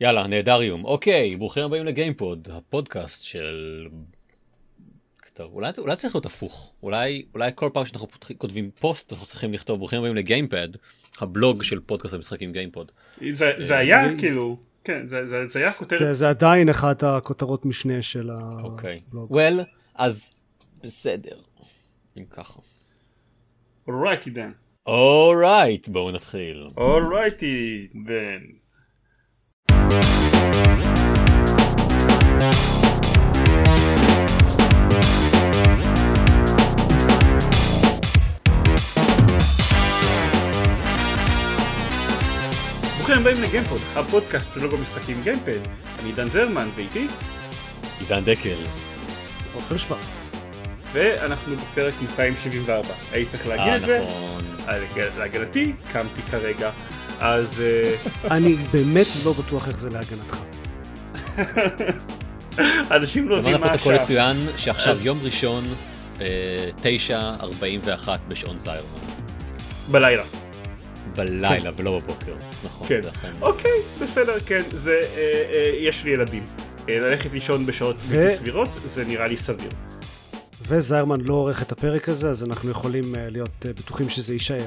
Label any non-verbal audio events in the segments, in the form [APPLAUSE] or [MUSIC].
יאללה, נהדריום. אוקיי, ברוכים הבאים לגיימפוד, הפודקאסט של... טוב, אולי, אולי צריך להיות הפוך. אולי, אולי כל פעם שאנחנו פותחים, כותבים פוסט, אנחנו צריכים לכתוב ברוכים הבאים לגיימפוד, הבלוג של פודקאסט המשחקים גיימפוד. זה, זה היה כאילו, כן, זה, זה, זה היה כותרת. זה, זה עדיין אחת הכותרות משנה של אוקיי. הבלוג. well, אז בסדר. אם ככה. Alrighty then. alright, בואו נתחיל. Alrighty then. הבאים לגיימפוד, הפודקאסט של לוגו משחקים גיימפד. אני עידן זרמן ואיתי, עידן דקל. עופר שוורץ. ואנחנו בפרק 274. הייתי צריך להגיד אה, את זה, נכון. להג- להגנתי, קמתי כרגע. אז אה, אני באמת לא בטוח איך זה להגנתך. אנשים לא למען יודעים מה הפרוטוקול השעה. יצוין שעכשיו יום ראשון, אה, 9.41 בשעון זיירמן. בלילה. בלילה ולא בבוקר. נכון, כן. זה אכן. אוקיי, בסדר, כן, זה, אה, אה, יש לי ילדים. אה, ללכת לישון בשעות בלתי סבירות, זה נראה לי סביר. וזיירמן לא עורך את הפרק הזה, אז אנחנו יכולים אה, להיות אה, בטוחים שזה יישאר.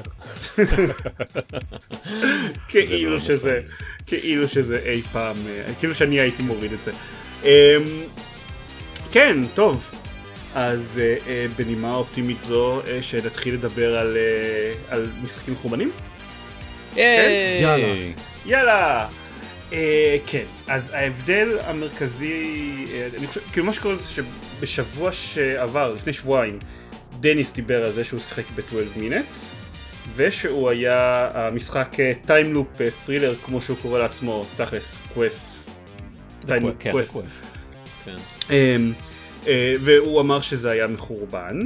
[LAUGHS] כאילו מאוד שזה, נכון. כאילו שזה אי פעם, אה, כאילו שאני הייתי מוריד את זה. אמ, כן, טוב. אז בנימה אופטימית זו, שנתחיל לדבר על, על משחקים מחורבנים? היי! יאללה. יאללה! כן, אז ההבדל המרכזי, אני חושב, כאילו מה שקורה זה שבשבוע שעבר, לפני שבועיים, דניס דיבר על זה שהוא שיחק ב-12 Minutes, ושהוא היה המשחק time loop thriller, כמו שהוא קורא לעצמו, תכלס, quest. time loop quest. אה, והוא אמר שזה היה מחורבן.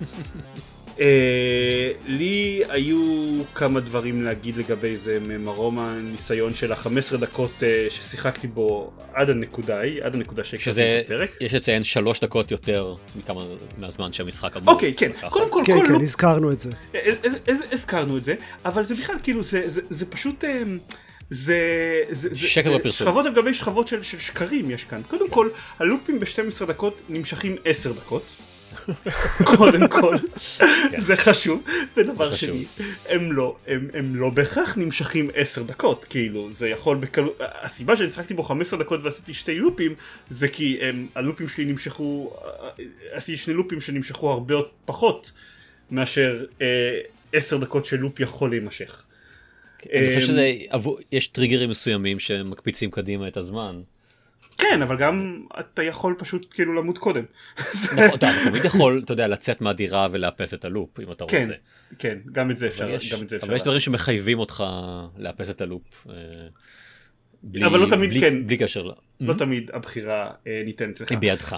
[LAUGHS] אה, לי היו כמה דברים להגיד לגבי זה ממרום הניסיון של ה-15 דקות אה, ששיחקתי בו עד הנקודה ההיא, עד הנקודה שהקשבתי בפרק. יש לציין שלוש דקות יותר מכמה, מהזמן שהמשחק אמור. אוקיי, כן. קודם כל, כן, כל כן, לופ הזכרנו את זה. אה, הזכרנו את זה, אבל זה בכלל כאילו זה, זה, זה פשוט אה, זה, זה, זה, שקר זה בפרסום. שכבות על גבי שכבות של, של שקרים יש כאן. קודם כל, הלופים ב-12 דקות נמשכים 10 דקות. קודם כל, זה חשוב, זה חשוב. שני, הם לא, הם, הם לא בהכרח נמשכים 10 דקות, כאילו, זה יכול בקלות, הסיבה שאני שחקתי בו 15 דקות ועשיתי שתי לופים, זה כי הם, הלופים שלי נמשכו, עשיתי שני לופים שנמשכו הרבה פחות מאשר אה, 10 דקות של לופ יכול להימשך. אני חושב אמ, שזה, עבור- יש טריגרים מסוימים שמקפיצים קדימה את הזמן. כן, אבל גם אתה יכול פשוט כאילו למות קודם. [LAUGHS] נכון, אתה תמיד יכול, אתה יודע, לצאת מהדירה ולאפס את הלופ, אם אתה כן, רוצה. כן, גם את זה אפשר, יש, גם את זה אפשר אבל יש. דברים שמחייבים אותך לאפס את הלופ. אה, בלי- אבל לא תמיד בלי- כן. בלי קשר ל... לא תמיד הבחירה אה, ניתנת לך. היא בידך.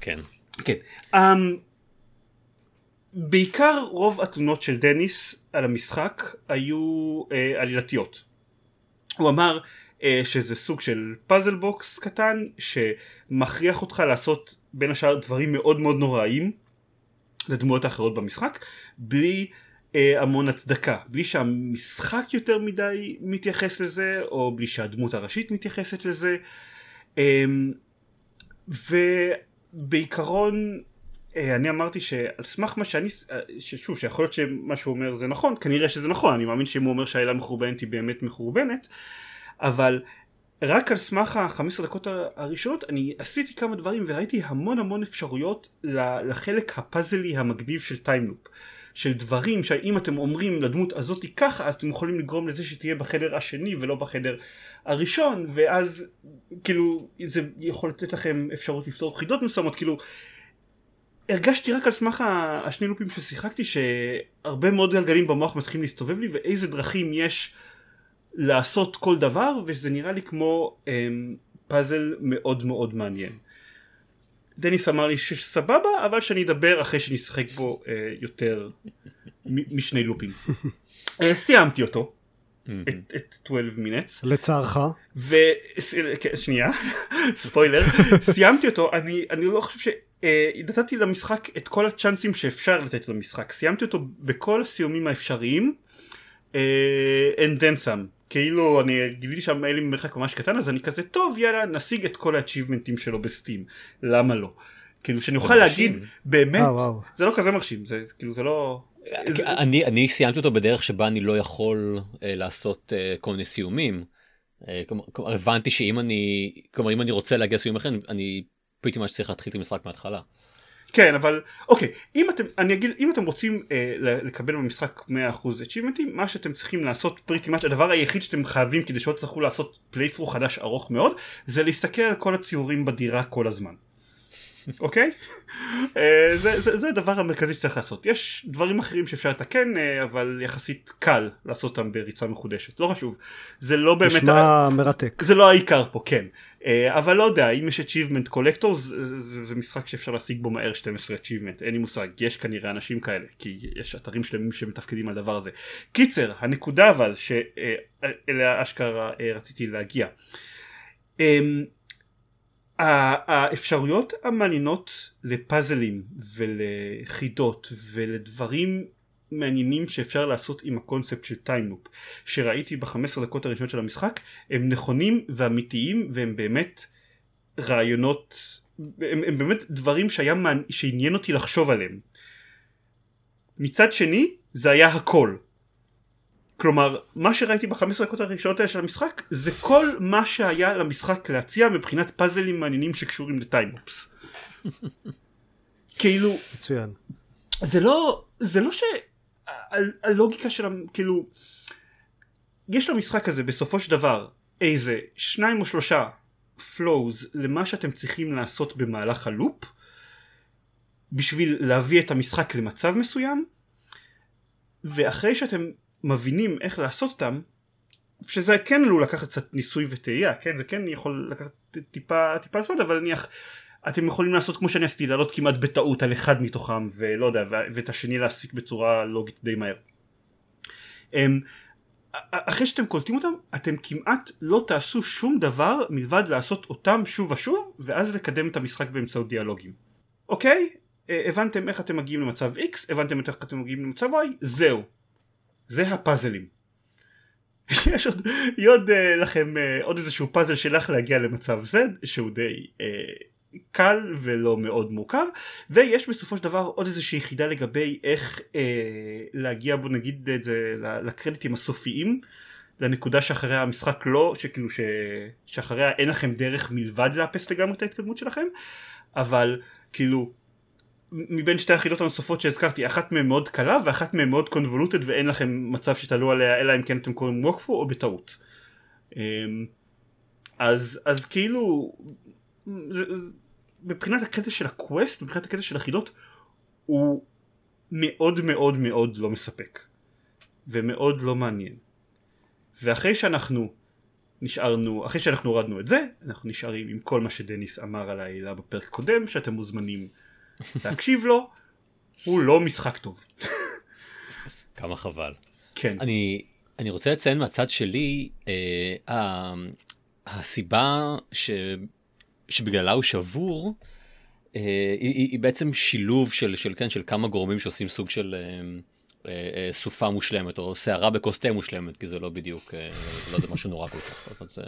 כן. כן. אמ, בעיקר רוב התלונות של דניס על המשחק היו אה, עלילתיות. הוא אמר שזה סוג של puzzle box קטן שמכריח אותך לעשות בין השאר דברים מאוד מאוד נוראיים לדמויות האחרות במשחק בלי uh, המון הצדקה. בלי שהמשחק יותר מדי מתייחס לזה או בלי שהדמות הראשית מתייחסת לזה. um, ובעיקרון אה, אני אמרתי שעל סמך מה שאני, אה, ששוב שיכול להיות שמה שהוא אומר זה נכון, כנראה שזה נכון, אני מאמין שאם הוא אומר שהעילה מחורבנת היא באמת מחורבנת, אבל רק על סמך ה-15 דקות הראשונות אני עשיתי כמה דברים וראיתי המון המון אפשרויות לחלק הפאזלי המגניב של time loop. של דברים שאם אתם אומרים לדמות הזאתי ככה אז אתם יכולים לגרום לזה שתהיה בחדר השני ולא בחדר הראשון ואז כאילו זה יכול לתת לכם אפשרות לפתור חידות מסוימות כאילו הרגשתי רק על סמך השני לופים ששיחקתי שהרבה מאוד גלגלים במוח מתחילים להסתובב לי ואיזה דרכים יש לעשות כל דבר ושזה נראה לי כמו אמ, פאזל מאוד מאוד מעניין. דניס אמר לי שסבבה אבל שאני אדבר אחרי שאני אשחק בו אה, יותר משני לופים. [LAUGHS] אה, סיימתי אותו. את, את 12 מינטס לצערך. ו... כן, שנייה, [LAUGHS] ספוילר, סיימתי אותו, אני, אני לא חושב ש... אה, נתתי למשחק את כל הצ'אנסים שאפשר לתת למשחק, סיימתי אותו בכל הסיומים האפשריים, אה, and then some, כאילו אני גיליתי שם מיילים במרחק ממש קטן אז אני כזה טוב יאללה נשיג את כל האצ'יבמנטים שלו בסטים למה לא כאילו שאני אוכל להגיד באמת אה, וואו. זה לא כזה מרשים זה כאילו זה לא זה- אני אני סיימתי אותו בדרך שבה אני לא יכול אה, לעשות אה, כל מיני סיומים. אה, כלומר הבנתי שאם אני כלומר אם אני רוצה להגיע לסיום אחר אני פריטי ממש צריך להתחיל את המשחק מההתחלה. כן אבל אוקיי אם אתם אני אגיד אם אתם רוצים אה, לקבל במשחק 100% achievementים מה שאתם צריכים לעשות פריטי מאץ' הדבר היחיד שאתם חייבים כדי שלא תצטרכו לעשות פלייפרו חדש ארוך מאוד זה להסתכל על כל הציורים בדירה כל הזמן. אוקיי? אה, זה, זה, זה הדבר המרכזי שצריך לעשות. יש דברים אחרים שאפשר לתקן אה, אבל יחסית קל לעשות אותם בריצה מחודשת. לא חשוב. זה לא באמת... נשמע מרתק. זה לא העיקר פה, כן. אה, אבל לא יודע, אם יש achievement collectors, זה, זה, זה משחק שאפשר להשיג בו מהר 12 achievement, אין לי מושג, יש כנראה אנשים כאלה, כי יש אתרים שלמים שמתפקדים על הדבר הזה. קיצר, הנקודה אבל, שאליה אשכרה רציתי להגיע. האפשרויות המעניינות לפאזלים ולחידות ולדברים מעניינים שאפשר לעשות עם הקונספט של time loop שראיתי ב-15 דקות הראשונות של המשחק הם נכונים ואמיתיים והם באמת רעיונות הם, הם באמת דברים שהיה מעניין, שעניין אותי לחשוב עליהם. מצד שני זה היה הכל כלומר מה שראיתי ב-15 דקות הראשונות האלה של המשחק זה כל מה שהיה למשחק להציע מבחינת פאזלים מעניינים שקשורים ל time loops [LAUGHS] כאילו מצוין. זה לא זה לא שהלוגיקה של המ- כאילו יש למשחק הזה בסופו של דבר איזה שניים או שלושה flows למה שאתם צריכים לעשות במהלך הלופ בשביל להביא את המשחק למצב מסוים ואחרי שאתם מבינים איך לעשות אותם שזה כן עלול לקחת קצת ניסוי וטעייה כן זה כן יכול לקחת טיפה טיפה זמן אבל נניח אתם יכולים לעשות כמו שאני עשיתי לעלות כמעט בטעות על אחד מתוכם ולא יודע ואת השני להסיק בצורה לוגית די מהר. אמ, אחרי שאתם קולטים אותם אתם כמעט לא תעשו שום דבר מלבד לעשות אותם שוב ושוב ואז לקדם את המשחק באמצעות דיאלוגים. אוקיי? הבנתם איך אתם מגיעים למצב X, הבנתם איך אתם מגיעים למצב Y, זהו. זה הפאזלים. יש עוד, עוד אה, לכם אה, עוד איזשהו פאזל שלך להגיע למצב Z שהוא די אה, קל ולא מאוד מורכב ויש בסופו של דבר עוד איזושהי יחידה לגבי איך אה, להגיע בוא נגיד את זה לקרדיטים הסופיים לנקודה שאחריה המשחק לא שכאילו ש... שאחריה אין לכם דרך מלבד לאפס לגמרי את ההתקדמות שלכם אבל כאילו מבין שתי היחידות הנוספות שהזכרתי אחת מהן מאוד קלה ואחת מהן מאוד קונבולוטד ואין לכם מצב שתעלו עליה אלא אם כן אתם קוראים ווקפו או בטעות. אמ, אז אז כאילו זה, זה, מבחינת הקטע של הקווסט מבחינת הקטע של החידות הוא מאוד מאוד מאוד לא מספק. ומאוד לא מעניין. ואחרי שאנחנו נשארנו אחרי שאנחנו הורדנו את זה אנחנו נשארים עם כל מה שדניס אמר על העילה בפרק קודם שאתם מוזמנים להקשיב לו הוא לא משחק טוב כמה חבל. כן אני אני רוצה לציין מהצד שלי אה, ה- הסיבה ש, שבגללה הוא שבור אה, היא, היא, היא בעצם שילוב של של כן של כמה גורמים שעושים סוג של אה, אה, אה, סופה מושלמת או סערה בכוס תה מושלמת כי זה לא בדיוק אה, לא יודע משהו נורא כל כך אבל זה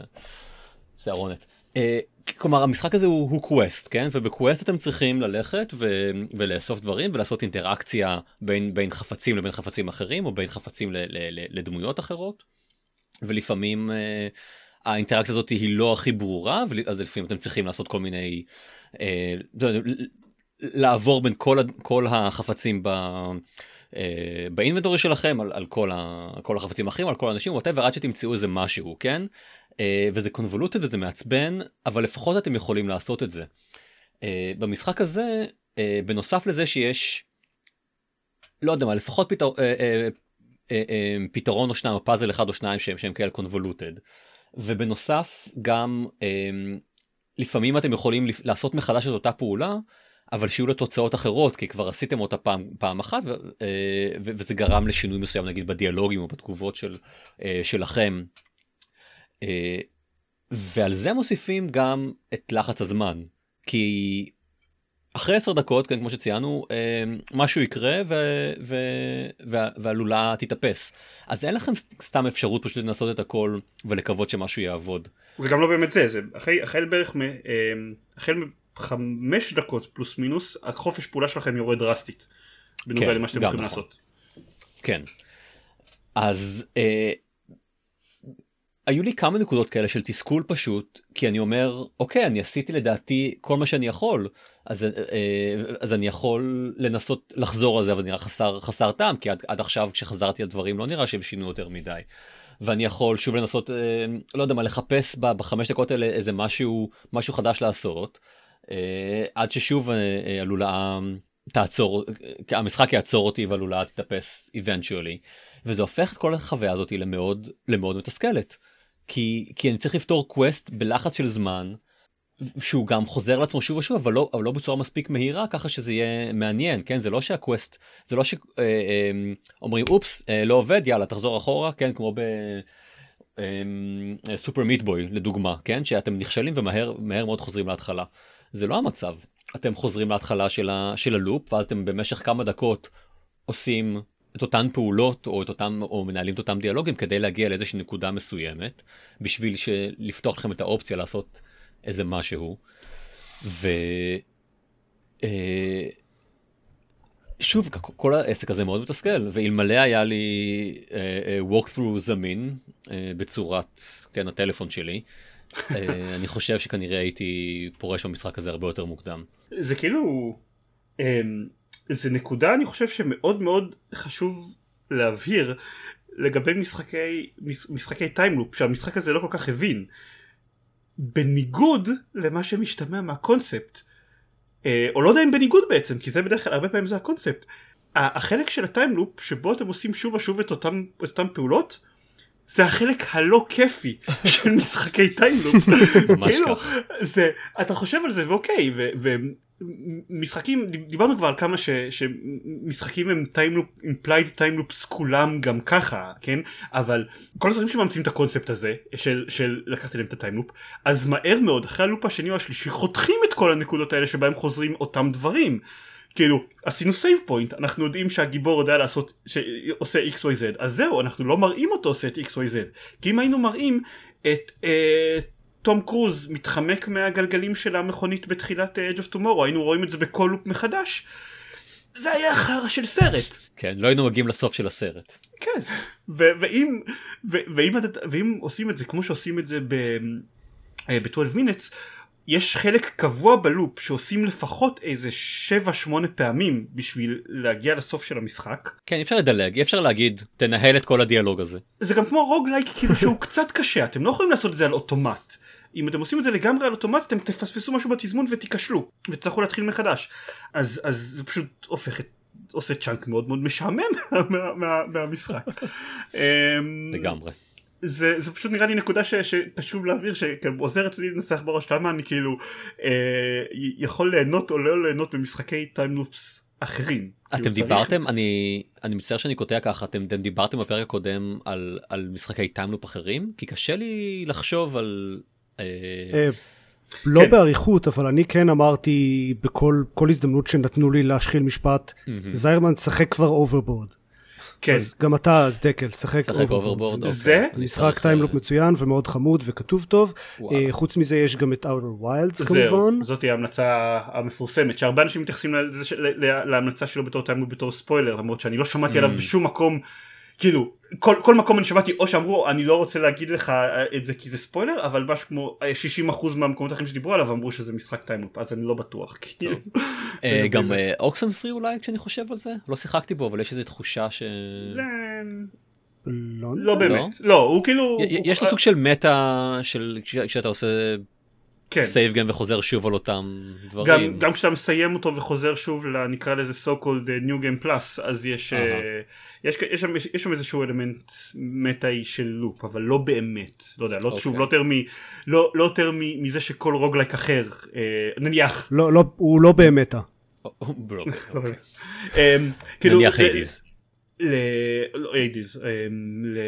סערונת. אה, כלומר המשחק הזה הוא, הוא קווסט כן ובקווסט אתם צריכים ללכת ו, ולאסוף דברים ולעשות אינטראקציה בין בין חפצים לבין חפצים אחרים או בין חפצים ל, ל, ל, לדמויות אחרות. ולפעמים אה, האינטראקציה הזאת היא לא הכי ברורה אז לפעמים אתם צריכים לעשות כל מיני אה, לא לעבור בין כל, כל החפצים ב... אה, באינבנטורי שלכם על, על כל, ה, כל החפצים האחרים על כל האנשים וואטאבר עד שתמצאו איזה משהו כן אה, וזה קונבולוטי וזה מעצבן אבל לפחות אתם יכולים לעשות את זה. אה, במשחק הזה אה, בנוסף לזה שיש לא יודע מה לפחות פתר, אה, אה, אה, אה, פתרון או שניים או פאזל אחד או שניים שהם שהם כאלה קונבולוטד ובנוסף גם אה, לפעמים אתם יכולים לעשות מחדש את אותה פעולה אבל שיהיו לה תוצאות אחרות כי כבר עשיתם אותה פעם פעם אחת ו, אה, ו, וזה גרם לשינוי מסוים נגיד בדיאלוגים או בתגובות של אה, שלכם. אה, ועל זה מוסיפים גם את לחץ הזמן כי אחרי עשר דקות, כן, כמו שציינו, משהו יקרה ו, ו, וה, והלולה תתאפס. אז אין לכם סתם אפשרות פשוט לנסות את הכל ולקוות שמשהו יעבוד. זה גם לא באמת זה, זה אחרי בערך, מ, החל מחמש דקות פלוס מינוס, החופש פעולה שלכם יורד דרסטית. בנוגע כן, למה שאתם יכולים נכון. לעשות. כן. אז אה, היו לי כמה נקודות כאלה של תסכול פשוט, כי אני אומר, אוקיי, אני עשיתי לדעתי כל מה שאני יכול, אז, אה, אז אני יכול לנסות לחזור על זה, אבל נראה חסר, חסר טעם, כי עד, עד עכשיו כשחזרתי על דברים לא נראה שהם שינו יותר מדי. ואני יכול שוב לנסות, אה, לא יודע מה, לחפש בחמש דקות האלה איזה משהו, משהו חדש לעשות, אה, עד ששוב אה, אה, עלולה... תעצור, המשחק יעצור אותי ועלולה תתאפס eventually, וזה הופך את כל החוויה הזאת למאוד, למאוד מתסכלת. כי, כי אני צריך לפתור קווסט בלחץ של זמן, שהוא גם חוזר לעצמו שוב ושוב, אבל לא, אבל לא בצורה מספיק מהירה, ככה שזה יהיה מעניין, כן? זה לא שהקווסט, זה לא שאומרים, אה, אה, אופס, אה, לא עובד, יאללה, תחזור אחורה, כן? כמו ב... Super Meat Boy לדוגמה כן שאתם נכשלים ומהר מאוד חוזרים להתחלה זה לא המצב אתם חוזרים להתחלה של, ה, של ה loop ואז אתם במשך כמה דקות עושים את אותן פעולות או את אותם או מנהלים את אותם דיאלוגים כדי להגיע לאיזושהי נקודה מסוימת בשביל לפתוח לכם את האופציה לעשות איזה משהו. ו... אה, שוב כל העסק הזה מאוד מתסכל ואלמלא היה לי uh, uh, walk through זמין uh, בצורת כן הטלפון שלי uh, אני חושב שכנראה הייתי פורש במשחק הזה הרבה יותר מוקדם. זה כאילו um, זה נקודה אני חושב שמאוד מאוד חשוב להבהיר לגבי משחקי משחקי time loop שהמשחק הזה לא כל כך הבין. בניגוד למה שמשתמע מהקונספט אה, או לא יודע אם בניגוד בעצם כי זה בדרך כלל הרבה פעמים זה הקונספט החלק של ה time loop שבו אתם עושים שוב ושוב את אותם פעולות זה החלק הלא כיפי של [LAUGHS] משחקי time loop. כאילו, זה, אתה חושב על זה ואוקיי, ו, ומשחקים, דיברנו כבר על כמה ש, שמשחקים הם time loop, implied time loops כולם גם ככה, כן? אבל כל הז'אנרים שמאמצים את הקונספט הזה, של, של לקחת להם את ה time loop, אז מהר מאוד, אחרי ה loop השני או השלישי, חותכים את כל הנקודות האלה שבהם חוזרים אותם דברים. כאילו עשינו save point אנחנו יודעים שהגיבור יודע לעשות שעושה xyz אז זהו אנחנו לא מראים אותו עושה את xyz כי אם היינו מראים את אה, תום קרוז מתחמק מהגלגלים של המכונית בתחילת אה, Edge of Tomorrow היינו רואים את זה בכל לופ מחדש זה היה חרא של סרט. כן לא היינו מגיעים לסוף של הסרט. כן ואם, ואם, ואם עושים את זה כמו שעושים את זה ב-12 אה, minutes יש חלק קבוע בלופ שעושים לפחות איזה 7-8 פעמים בשביל להגיע לסוף של המשחק. כן אי אפשר לדלג אי אפשר להגיד תנהל את כל הדיאלוג הזה. זה גם כמו roguelike כאילו שהוא קצת קשה אתם לא יכולים לעשות את זה על אוטומט. אם אתם עושים את זה לגמרי על אוטומט אתם תפספסו משהו בתזמון ותיכשלו ותצטרכו להתחיל מחדש. אז, אז זה פשוט הופך את עושה chunk מאוד מאוד משעמם [LAUGHS] מה, מה, מהמשחק. אמ, לגמרי. זה, זה פשוט נראה לי נקודה ש, שחשוב להבהיר שעוזר אצלי לנסח בראש למה אני כאילו אה, יכול ליהנות או לא ליהנות במשחקי time loops אחרים. אתם כאילו דיברתם צריך... אני אני מצטער שאני קוטע ככה אתם, אתם דיברתם בפרק הקודם על, על משחקי time loop אחרים כי קשה לי לחשוב על. אה... אה, לא כן. באריכות אבל אני כן אמרתי בכל הזדמנות שנתנו לי להשחיל משפט mm-hmm. זיירמן תשחק כבר Overboard. כן. אז גם אתה, אז דקל, שחק Overboard. זה? משחק time loop מצוין ומאוד חמוד וכתוב טוב. אה, חוץ מזה יש גם את Outer Wilds כמובן. זאת ההמלצה המפורסמת, שהרבה אנשים מתייחסים להמלצה שלו בתור time loop בתור ספוילר, למרות שאני לא שמעתי עליו mm. בשום מקום. כאילו כל, כל מקום אני שמעתי או שאמרו אני לא רוצה להגיד לך אה, את זה כי זה ספוילר אבל משהו כמו 60% אה, מהמקומות האחרים שדיברו עליו אמרו שזה משחק time loop אז אני לא בטוח. [LAUGHS] כאילו. אה, גם Oxenfree אולי כשאני חושב על זה? לא שיחקתי בו אבל יש איזה תחושה ש... לא, לא באמת. לא הוא כאילו יש לו סוג של מטה של כשאתה עושה כן. save game וחוזר שוב על אותם דברים. גם, גם כשאתה מסיים אותו וחוזר שוב נקרא לזה so called uh, new game plus אז יש, uh, יש, יש, שם, יש, יש שם איזשהו אלמנט מטאי של loop אבל לא באמת לא יודע לא okay. שוב אוקיי. לא יותר, מ, לא, לא יותר מ, מזה שכל roguelike אחר uh, נניח. לא, לא, הוא לא באמת. [LAUGHS] [LAUGHS] אמ, כאילו, נניח Hades. ל... לא Hades, אמ, ל...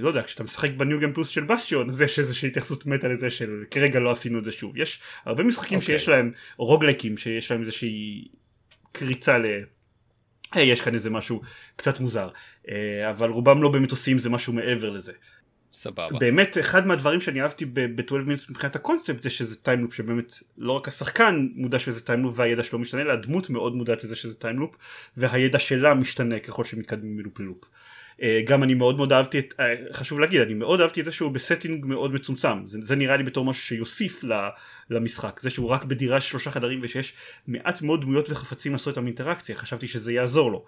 לא יודע, כשאתה משחק ב new game plus של בסטיון אז יש איזושהי התייחסות מטה לזה של כרגע לא עשינו את זה שוב. יש הרבה משחקים okay. אוקיי. שיש להם, או roguelikeים שיש להם איזושהי קריצה ל... hey, יש כאן איזה משהו קצת מוזר, אה, אבל רובם לא באמת עושים זה משהו מעבר לזה. סבבה. באמת אחד מהדברים שאני אהבתי ב-12 Minutes מבחינת הקונספט זה שזה time loop שבאמת לא רק השחקן מודע שזה time loop והידע שלו משתנה אלא הדמות מאוד מודעת לזה שזה time loop והידע שלה משתנה ככל שמתקדמים מ loop ל loop. אה, גם אני מאוד מאוד אהבתי את, אה, חשוב להגיד, אני מאוד אהבתי את זה שהוא ב setting מאוד מצומצם, זה, זה נראה לי בתור משהו שיוסיף למשחק, זה שהוא רק בדירה של שלושה חדרים ושיש מעט מאוד דמויות וחפצים לעשות איתם אינטראקציה, חשבתי שזה יעזור לו,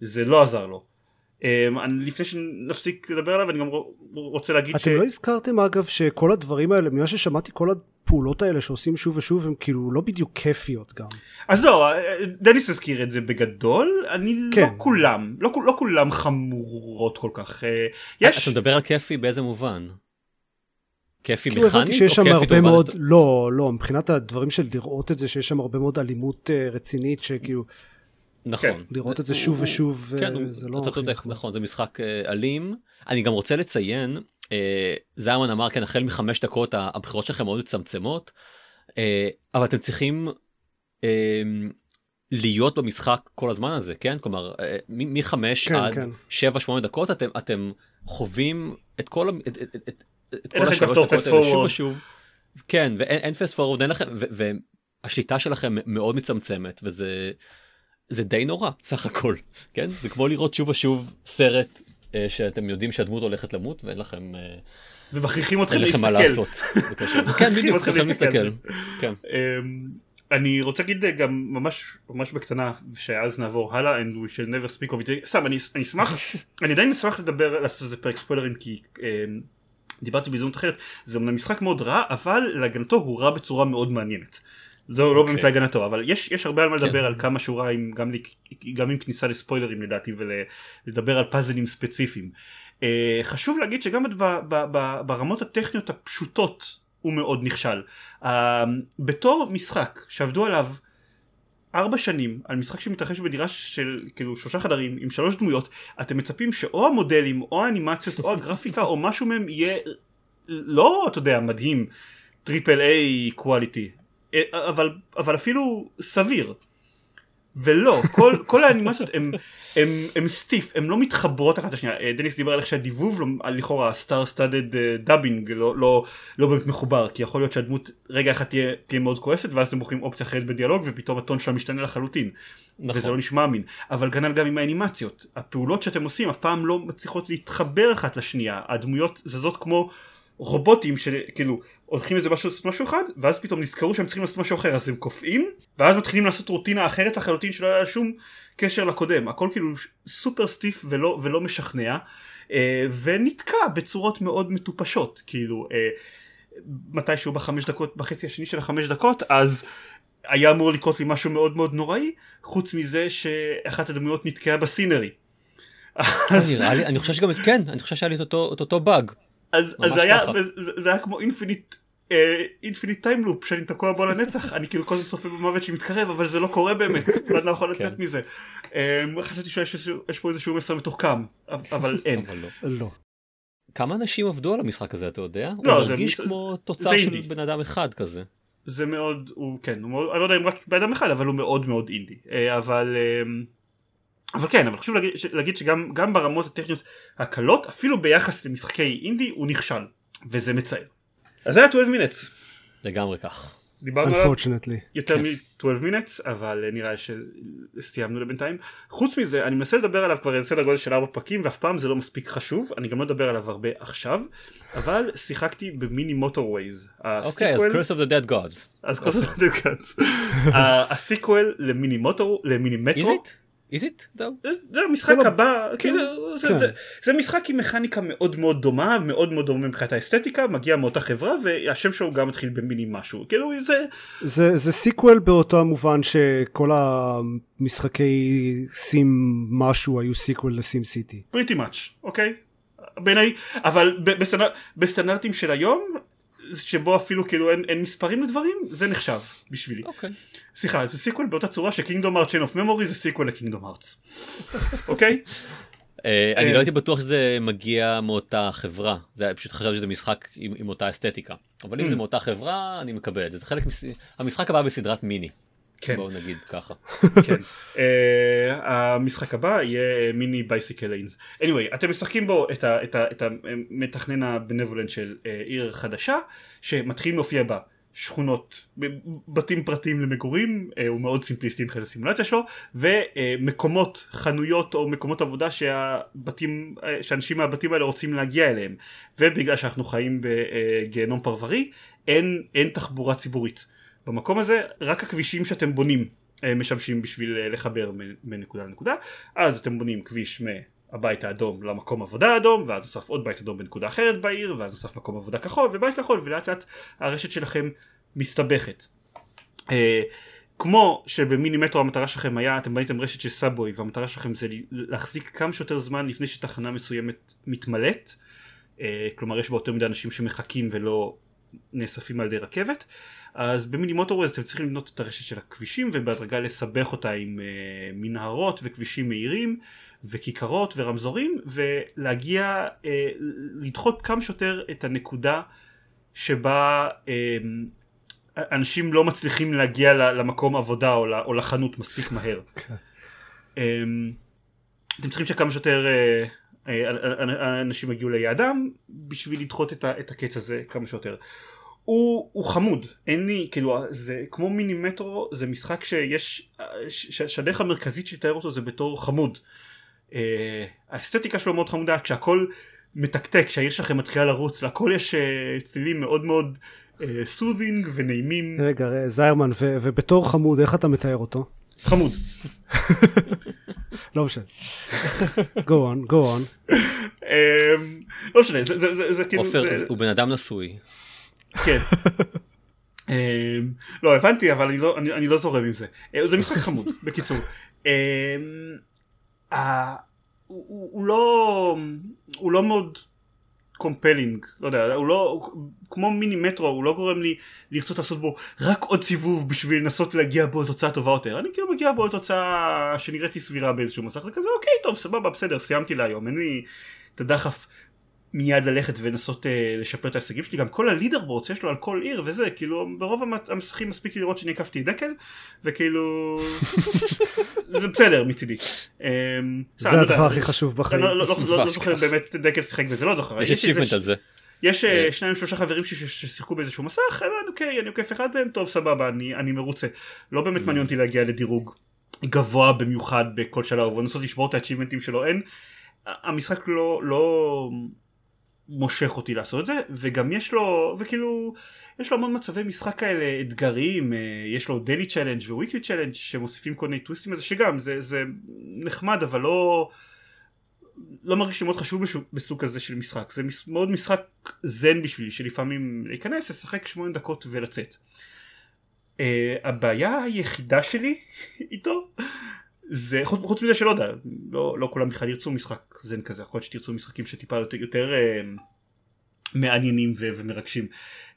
זה לא עזר לו. Um, אני, לפני שנפסיק לדבר עליו אני גם רוצה להגיד אתם ש... אתם לא הזכרתם אגב שכל הדברים האלה, ממה ששמעתי כל הפעולות האלה שעושים שוב ושוב הם כאילו לא בדיוק כיפיות גם. אז לא, דניס הזכיר את זה בגדול, אני לא כן. לא כולם, לא, לא כולם חמורות כל כך. אה, יש... אתה מדבר על כיפי באיזה מובן? כיפי מכנית או כיפי שיש שם הרבה מאוד, לא, לא, מבחינת הדברים של לראות את זה שיש שם הרבה מאוד אלימות uh, רצינית שכאילו... נכון. כן. לראות את זה שוב ושוב, כן, זה לא... אתה צודק, נכון, זה משחק אה, אלים. אני גם רוצה לציין, אה, זיירמן אמר כן, החל מחמש דקות הבחירות שלכם מאוד מצמצמות, אה, אבל אתם צריכים להיות במשחק כל הזמן הזה, כן? כלומר, מחמש כן, עד כן. שבע, שמונה דקות אתם, אתם חווים את כל, את, את, את, את כל השלוש דקות האלה שוב ושוב. כן, ואין פסט פורוורד, אין לכם, והשליטה שלכם מאוד מצמצמת, וזה... זה די נורא סך הכל כן זה כמו לראות שוב ושוב סרט אה, שאתם יודעים שהדמות הולכת למות ואין לכם אה, ומכריחים אתכם להסתכל. מה לעשות. [LAUGHS] כן בדיוק, [LAUGHS] מכריחים להסתכל. כן. אמ, אני רוצה להגיד אה, גם ממש ממש בקטנה שאז נעבור הלאה and we shall never speak of it סתם אני אשמח [LAUGHS] אני עדיין אשמח לדבר לעשות איזה פרק ספוילרים כי אמ, דיברתי בהזדמנות אחרת זה אמנם משחק מאוד רע אבל להגנתו הוא רע בצורה מאוד מעניינת. זה לא באמת. להגנתו אבל יש, יש הרבה על מה כן. לדבר על כמה שורה עם, גם, גם עם כניסה לספוילרים לדעתי ולדבר על puzzleים ספציפיים. Uh, חשוב להגיד שגם ב, ב, ב, ברמות הטכניות הפשוטות הוא מאוד נכשל. Uh, בתור משחק שעבדו עליו ארבע שנים על משחק שמתרחש בדירה של כאילו שלושה חדרים עם שלוש דמויות אתם מצפים שאו המודלים או האנימציות או הגרפיקה או משהו מהם יהיה לא אתה יודע מדהים triple A quality אבל, אבל אפילו סביר. ולא, כל, [LAUGHS] כל האנימציות הם, הם, הם stiff, הם לא מתחברות אחת לשנייה. אה, דניס דיבר על איך שהדיבוב, לא, לכאורה ה star studded dubbing לא, לא, לא באמת מחובר, כי יכול להיות שהדמות רגע אחד תהיה, תהיה מאוד כועסת, ואז אתם בוחרים אופציה אחרת בדיאלוג, ופתאום הטון שלה משתנה לחלוטין. נכון. וזה לא נשמע אמין. אבל כנ"ל גם עם האנימציות. הפעולות שאתם עושים אף פעם לא מצליחות להתחבר אחת לשנייה. הדמויות זזות כמו... רובוטים שכאילו הולכים לזה משהו, לעשות משהו אחד ואז פתאום נזכרו שהם צריכים לעשות משהו אחר אז הם קופאים ואז מתחילים לעשות רוטינה אחרת לחלוטין שלא היה שום קשר לקודם. הכל כאילו סופר stiff ולא, ולא משכנע אה, ונתקע בצורות מאוד מטופשות. כאילו אה, מתישהו בחמש דקות בחצי השני של החמש דקות אז היה אמור לקרות לי משהו מאוד מאוד נוראי חוץ מזה שאחת הדמויות נתקעה ב scenery. אז... אני חושב שגם כן אני חושב שהיה לי את אותו באג אז, אז זה, היה, זה, זה היה כמו infinite infinite time loop שאני תקוע בו לנצח אני כאילו כל הזמן צופה במוות שמתקרב אבל זה לא קורה באמת [LAUGHS] ואני לא יכול לצאת כן. מזה. אמ, חשבתי שיש פה איזשהו מסר מתוחכם אבל [LAUGHS] אין. אבל לא. לא. כמה אנשים עבדו על המשחק הזה אתה יודע? לא, הוא מרגיש כמו תוצר של. בן אדם אחד כזה. זה מאוד הוא כן הוא מאוד, אני לא יודע אם רק בן אדם אחד אבל הוא מאוד מאוד אינדי אה, אבל. אבל כן, אבל חשוב להגיד, להגיד שגם ברמות הטכניות הקלות, אפילו ביחס למשחקי אינדי, הוא נכשל, וזה מצער. אז זה היה 12 Minutes. לגמרי כך. דיברנו עליו יותר כן. מ-12 Minutes, אבל נראה שסיימנו לבינתיים. חוץ מזה, אני מנסה לדבר עליו כבר סדר גודל של 4 פרקים, ואף פעם זה לא מספיק חשוב, אני גם לא אדבר עליו הרבה עכשיו, אבל שיחקתי ב Mini Motorways. אוקיי, אז Curse of the Dead Gods. אז Curse of the Dead Gods. [LAUGHS] ה sequel ל Mini Motor, ל Mini Metro. Is it? זה המשחק לא- הבא, כן. כאילו, כן. זה משחק עם מכניקה מאוד מאוד דומה, מאוד מאוד דומה מבחינת האסתטיקה, מגיע מאותה חברה והשם שלו גם מתחיל במיני משהו, כאילו זה... זה sequel באותו המובן שכל המשחקי סים משהו היו sequel ל SimCity. pretty much, אוקיי? בעיניי, אבל בסטנדרטים של היום שבו אפילו כאילו אין, אין מספרים לדברים זה נחשב בשבילי. אוקיי. סליחה זה sequel באותה צורה ש Kingdom Hearts Chain of Memories זה sequel ל Kingdom Hearts. אוקיי? אה, אני לא הייתי בטוח שזה מגיע מאותה חברה, זה פשוט חשבתי שזה משחק עם אותה אסתטיקה. אבל אם זה מאותה חברה, אני מקבל את זה. זה חלק, המשחק הבא בסדרת מיני. כן. בואו נגיד ככה. [LAUGHS] כן. uh, המשחק הבא יהיה מיני בייסיקל איינס. anyway, אתם משחקים בו את, ה, את, ה, את המתכנן הבנבולנט של uh, עיר חדשה, שמתחילים להופיע בה שכונות, בתים פרטיים למגורים, uh, הוא מאוד סימפליסטי מבחינת הסימולציה שלו, ומקומות, חנויות או מקומות עבודה שהבתים, שאנשים מהבתים האלה רוצים להגיע אליהם. ובגלל שאנחנו חיים בגיהנום פרברי, אין, אין תחבורה ציבורית. במקום הזה רק הכבישים שאתם בונים אה, משמשים בשביל אה, לחבר מנקודה לנקודה. אז אתם בונים כביש מהבית האדום למקום עבודה האדום ואז נוסף עוד בית אדום בנקודה אחרת בעיר ואז נוסף מקום עבודה כחול ובית כחול ולאט לאט הרשת שלכם מסתבכת. אה, כמו שבמיני מטרו המטרה שלכם היה אתם בניתם רשת של סאבוי והמטרה שלכם זה להחזיק כמה שיותר זמן לפני שתחנה מסוימת מתמלאת. כלומר יש בה יותר מדי אנשים שמחכים ולא נאספים על ידי רכבת אז במיני מוטורוויז אתם צריכים לבנות את הרשת של הכבישים ובהדרגה לסבך אותה עם uh, מנהרות וכבישים מהירים וכיכרות ורמזורים ולהגיע uh, לדחות כמה שיותר את הנקודה שבה uh, אנשים לא מצליחים להגיע למקום עבודה או, או לחנות מספיק מהר. Okay. כן. Um, אתם צריכים שכמה שיותר אנשים יגיעו ליעדם בשביל לדחות את, את הקץ הזה כמה שיותר. הוא, הוא חמוד, אין לי, כאילו, זה כמו מיני מטרו, זה משחק שיש, שהדרך המרכזית שתאר אותו זה בתור חמוד. אה, האסתטיקה שלו מאוד חמודה, כשהכל מתקתק, כשהעיר שלכם מתחילה לרוץ, להכל יש אה, צלילים מאוד מאוד אה, ונעימים. רגע, זיירמן, ובתור חמוד, איך אתה מתאר אותו? חמוד. לא משנה. go on, go on. לא משנה, זה כאילו... עופר, הוא בן אדם נשוי. כן. אמ, לא הבנתי אבל אני לא, לא זורם עם זה. אה, זה משחק חמוד בקיצור. אמ, הוא לא הוא לא מאוד compelling לא יודע הוא לא כמו Mini Metro הוא לא גורם לי לרצות לעשות בו רק עוד סיבוב בשביל לנסות להגיע בו לתוצאה טובה יותר. אני כאילו מגיע בו לתוצאה שנראית לי סבירה באיזשהו מסך זה כזה אוקיי טוב סבבה בסדר סיימתי להיום. אין לי את הדחף מיד ללכת ולנסות אה, לשפר את ההישגים שלי. גם כל ה leaderboard יש לו על כל עיר וזה כאילו ברוב המסכים מספיק לראות שאני הקפתי דקל וכאילו זה בסדר מצידי. Um, זה הדבר הכי חשוב בחיים. לא, לא, לא, לא זוכר באמת דקל שיחק בזה לא זוכר. יש אצ'יבמנט על זה. יש אה, שניים שלושה חברים ששיחקו באיזשהו מסך אוקיי אני עוקף אחד מהם טוב סבבה אני, אני מרוצה לא באמת מעניין אותי להגיע לדירוג גבוה במיוחד בכל שלב ולנסות לשבור את האצ'יבמנטים שלו אין המשחק לא לא מושך אותי לעשות את זה וגם יש לו וכאילו יש לו המון מצבי משחק כאלה אתגריים אה, יש לו daily challenge ו weekly challenge שמוסיפים כל מיני טוויסטים לזה שגם זה, זה נחמד אבל לא לא מרגיש לי מאוד חשוב בסוג כזה של משחק. זה מאוד משחק זן בשבילי שלפעמים להיכנס לשחק שמונה דקות ולצאת. אה, הבעיה היחידה שלי [LAUGHS] איתו זה חוץ, חוץ מזה שלא יודע לא, לא כולם בכלל ירצו משחק זן כזה יכול להיות שתרצו משחקים שטיפה יותר, יותר uh, מעניינים ו- ומרגשים.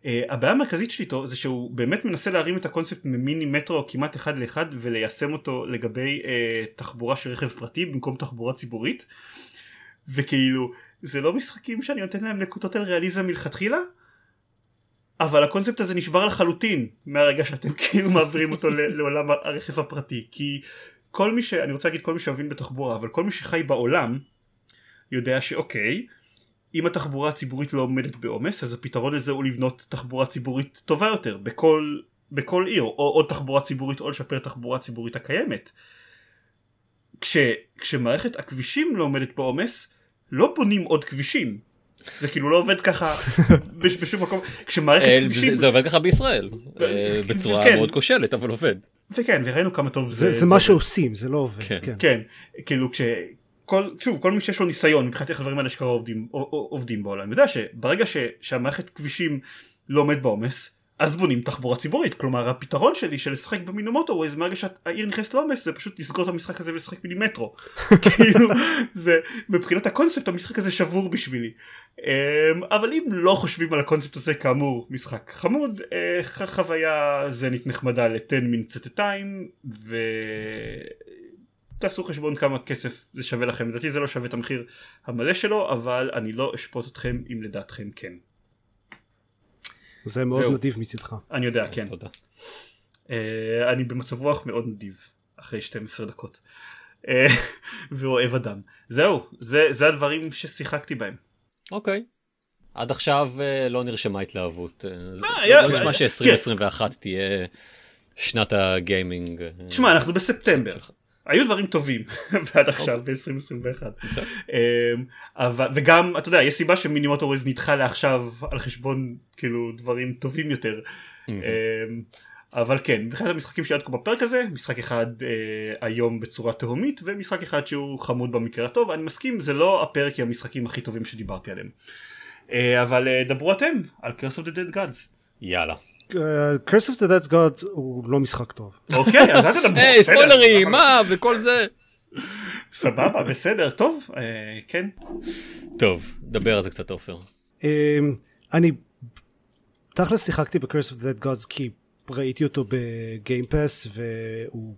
Uh, הבעיה המרכזית שלי איתו זה שהוא באמת מנסה להרים את הקונספט ממיני מטרו כמעט אחד לאחד וליישם אותו לגבי uh, תחבורה של רכב פרטי במקום תחבורה ציבורית וכאילו זה לא משחקים שאני נותן להם נקודות על ריאליזם מלכתחילה אבל הקונספט הזה נשבר לחלוטין מהרגע שאתם [LAUGHS] כאילו מעבירים אותו לעולם הרכב הפרטי כי כל מי ש... אני רוצה להגיד כל מי שמבין בתחבורה, אבל כל מי שחי בעולם יודע שאוקיי, אם התחבורה הציבורית לא עומדת בעומס, אז הפתרון לזה הוא לבנות תחבורה ציבורית טובה יותר בכל, בכל עיר, או עוד תחבורה ציבורית או לשפר תחבורה ציבורית הקיימת. כש, כשמערכת הכבישים לא עומדת בעומס, לא בונים עוד כבישים. זה כאילו לא עובד ככה [LAUGHS] בשום מקום כשמערכת אה, כבישים זה עובד ככה בישראל אה, בצורה כן. מאוד כושלת אבל עובד וכן וראינו כמה טוב זה זה מה שעושים זה לא עובד כן, כן. כן כאילו כש... כל, שוב, כל מי שיש לו ניסיון מבחינת איך הדברים האלה שקרה עובדים, עובדים בעולם יודע שברגע ש, שהמערכת כבישים לא עומד בעומס אז בונים תחבורה ציבורית. כלומר הפתרון שלי של לשחק במינומוטו ווייז מהרגע שהעיר נכנסת לעומס זה פשוט לסגור את המשחק הזה ולשחק מיני מטרו [LAUGHS] כאילו זה מבחינת הקונספט המשחק הזה שבור בשבילי. אמ, אבל אם לא חושבים על הקונספט הזה כאמור משחק חמוד אה, חוויה זנית נחמדה ל-10 minutes at a time ו... תעשו חשבון כמה כסף זה שווה לכם, לדעתי זה לא שווה את המחיר המלא שלו, אבל אני לא אשפוט אתכם אם לדעתכם כן. זה מאוד נדיב מצדך. אני יודע, כן. תודה. Uh, אני במצב רוח מאוד נדיב, אחרי 12 דקות. Uh, [LAUGHS] ואוהב אדם. זהו, זה, זה הדברים ששיחקתי בהם. אוקיי. עד עכשיו uh, לא נרשמה התלהבות. מה, לא היה- נשמע כן. ש-2021 תהיה שנת הגיימינג. תשמע, אנחנו בספטמבר. היו דברים טובים [LAUGHS] ועד עכשיו ב-2021. בסדר. אמ, אבל וגם אתה יודע יש סיבה שמינימוטוריז נדחה לעכשיו על חשבון כאילו דברים טובים יותר. אמ, אבל כן מבחינת המשחקים שעד כה בפרק הזה משחק אחד אה, היום בצורה תהומית ומשחק אחד שהוא חמוד במקרה הטוב אני מסכים זה לא הפרק עם המשחקים הכי טובים שדיברתי עליהם. אה, אבל אה, דברו אתם על Curse of the Dead Gods. יאללה. Uh, Curse of the Dead God הוא לא משחק טוב. אוקיי אז אל תדברו. היי ספוילרים. מה וכל זה. סבבה בסדר טוב אה, כן. טוב דבר על זה קצת עופר. Um, אני תכלס שיחקתי ב-Curse of the Dead Gods כי ראיתי אותו בגיימפס והוא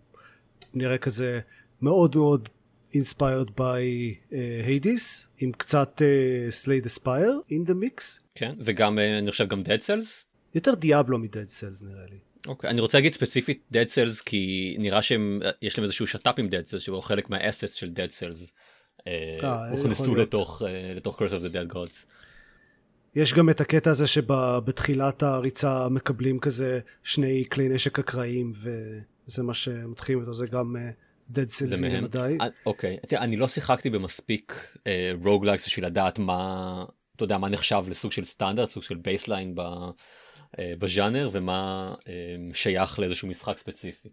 נראה כזה מאוד מאוד inspired by uh, Hades עם קצת uh, Slay the Spire in the mix כן וגם אה, אני חושב גם Dead Cells. יותר דיאבלו מ-Dead Cells נראה לי. אוקיי אני רוצה להגיד ספציפית Dead Cells כי נראה שהם יש להם איזשהו שת"פ עם Dead Cells שהוא חלק מהאסס של Dead Cells. אה, אה, הוכנסו. לתוך אה, לתוך Curse of the Dead Gods. יש גם את הקטע הזה שבתחילת הריצה מקבלים כזה שני כלי נשק אקראיים וזה מה שמתחילים איתו זה גם אה, Dead Cells. למדי. אוקיי תראה, אני לא שיחקתי במספיק roguelikes בשביל לדעת מה אתה יודע מה נחשב לסוג של סטנדרט סוג של baseline ב- בז'אנר ומה אה, שייך לאיזשהו משחק ספציפי.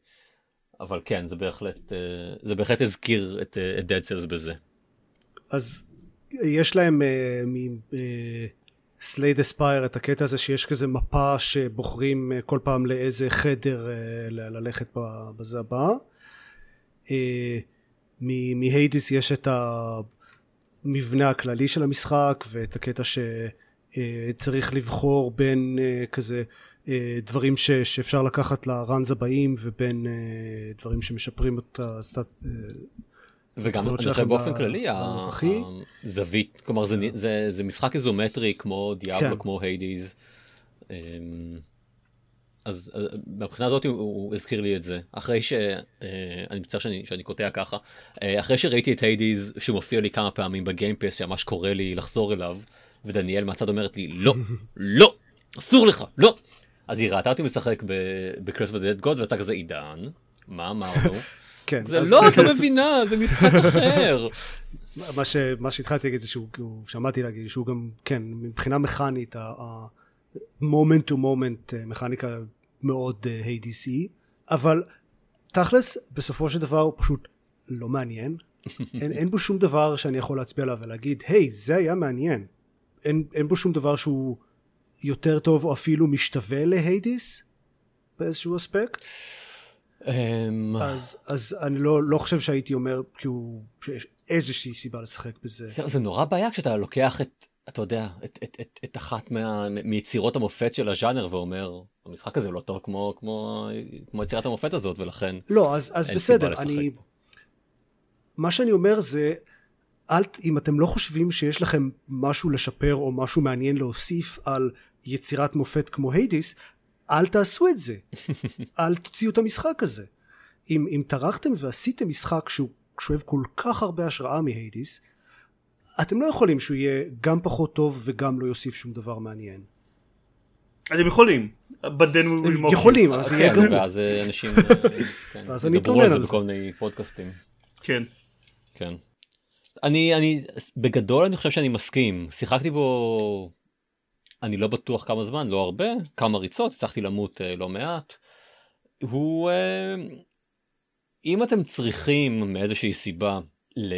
אבל כן זה בהחלט אה, זה בהחלט הזכיר את אה, את Dead Cells בזה. אז יש להם אה, מ... uh, Slay the Spire את הקטע הזה שיש כזה מפה שבוחרים כל פעם לאיזה חדר ללכת בזה הבא. מ Hades יש את המבנה הכללי של המשחק ואת הקטע שצריך לבחור בין אה, כזה uh, דברים ש- שאפשר לקחת לראנז הבאים ובין דברים שמשפרים את הסטט... וגם אני חושב באופן כללי? הזווית כלומר זה, זה, זה משחק איזומטרי כמו דיאבלו כן. כמו היידיז. אמ, אז אה, מהבחינה הזאת הוא, הוא הזכיר לי את זה אחרי ש... אה, אני מצטער שאני, שאני קוטע ככה אה, אחרי שראיתי את היידיז שמופיע לי כמה פעמים בגיימפס שממש קורא לי לחזור אליו ודניאל מהצד אומרת לי לא לא אסור לך לא אז היא ראתה אותי משחק בקרס ודד גוד ואתה כזה עידן מה אמרנו כן, זה אז- לא את לא מבינה זה משחק אחר. מה, ש, מה שהתחלתי להגיד זה שהוא, הוא, שמעתי להגיד שהוא גם, כן, מבחינה מכנית, ה-moment to moment אה, מכניקה מאוד אה, ADC, אבל תכלס, בסופו של דבר הוא פשוט לא מעניין. אין, אין בו שום דבר שאני יכול להצביע עליו ולהגיד, היי, זה היה מעניין. אין, אין בו שום דבר שהוא יותר טוב או אפילו משתווה להיידיס באיזשהו אספקט. אמ, אז, אז אני לא, לא חושב שהייתי אומר כאילו שיש איזושהי סיבה לשחק בזה. זה, זה נורא בעיה כשאתה לוקח את, אתה יודע, את, את, את, את אחת מה, מיצירות המופת של הז'אנר ואומר, המשחק הזה לא טוב כמו, כמו, כמו יצירת המופת הזאת ולכן לא, אז, אז בסדר, אני... מה שאני אומר זה, אל, אם אתם לא חושבים שיש לכם משהו לשפר או משהו מעניין להוסיף על יצירת מופת כמו היידיס, אל תעשו את זה. [LAUGHS] אל תוציאו את המשחק הזה. אם, אם טרחתם ועשיתם משחק שהוא שואב כל כך הרבה השראה מהיידיס, אתם לא יכולים שהוא יהיה גם פחות טוב וגם לא יוסיף שום דבר מעניין. אתם יכולים. יכולים, אז זה יהיה כן, גרוע. ואז אנשים [LAUGHS] כן, ידברו אתלונן על זה על זה. בכל מיני פודקאסטים. כן. כן. אני, אני, בגדול אני חושב שאני מסכים. שיחקתי בו, אני לא בטוח כמה זמן, לא הרבה, כמה ריצות, הצלחתי למות אה, לא מעט. הוא, אה, אם אתם צריכים מאיזושהי סיבה ל...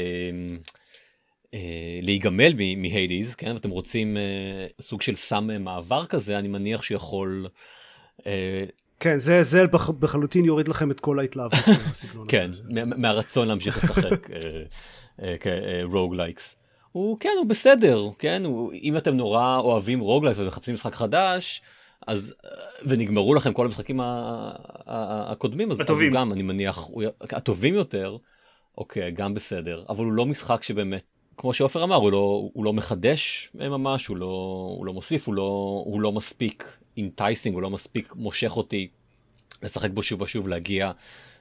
אה, להיגמל מהיידיז, כן, ואתם רוצים אה, סוג של סם אה, מעבר כזה, אני מניח שיכול, אה, כן, זה, זה בח- בחלוטין יוריד לכם את כל ההתלהבות [LAUGHS] מהסגנון כן, הזה. מה- מהרצון להמשיך לשחק כ roguelikes. הוא כן הוא בסדר כן הוא, אם אתם נורא אוהבים roguelikes ומחפשים משחק חדש אז אה, ונגמרו לכם כל המשחקים ה- ה- ה- הקודמים אז, אז הוא. גם אני מניח הוא, הטובים יותר אוקיי, גם בסדר, אבל הוא לא משחק שבאמת, כמו שעופר אמר, הוא לא, הוא לא מחדש ממש, הוא לא, הוא לא מוסיף, הוא לא, הוא לא מספיק enticing, הוא לא מספיק מושך אותי לשחק בו שוב ושוב, להגיע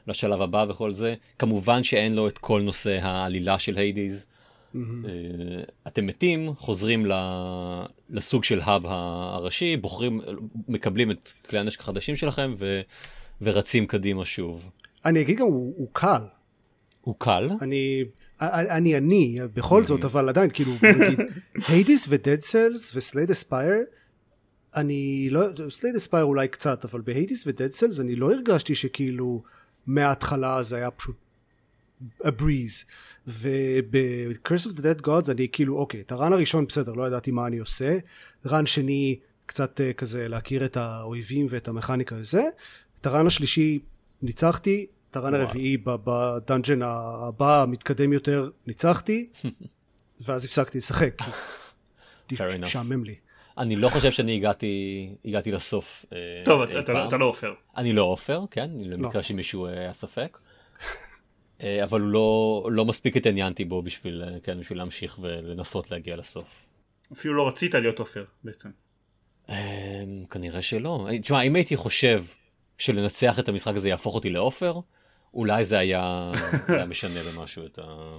לשלב הבא וכל זה. כמובן שאין לו את כל נושא העלילה של Hades. אמהמ. אתם מתים, חוזרים לסוג של ה hub הראשי, בוחרים, מקבלים את כלי הנשק החדשים שלכם ו, ורצים קדימה שוב. אני אגיד גם, הוא, הוא קל. הוא קל? אני, אני אני, בכל זאת, אבל עדיין, כאילו, Hades ו Dead Cells ו Slay the Spire, אני לא, Slay the Spire אולי קצת, אבל ב Hades ו Dead Cells אני לא הרגשתי שכאילו מההתחלה זה היה פשוט a breeze. וב-Curse of the Dead Gods אני כאילו אוקיי את ה run הראשון בסדר לא ידעתי מה אני עושה. run שני קצת אה, כזה להכיר את האויבים ואת המכניקה וזה. את ה run השלישי ניצחתי את הרן הרביעי בדאנג'ן הבא המתקדם יותר ניצחתי [LAUGHS] ואז הפסקתי לשחק. משעמם לי אני לא חושב שאני הגעתי הגעתי לסוף. אה, טוב אתה, לא, אתה לא עופר. אני לא עופר כן למקרה לא. שמישהו היה אה, ספק. אה, אבל לא, לא מספיק התעניינתי בו בשביל, כן, בשביל להמשיך ולנסות להגיע לסוף. אפילו לא רצית להיות עופר בעצם. כנראה שלא. תשמע, אם הייתי חושב שלנצח את המשחק הזה יהפוך אותי לעופר, אולי זה היה, זה היה משנה במשהו את, ה,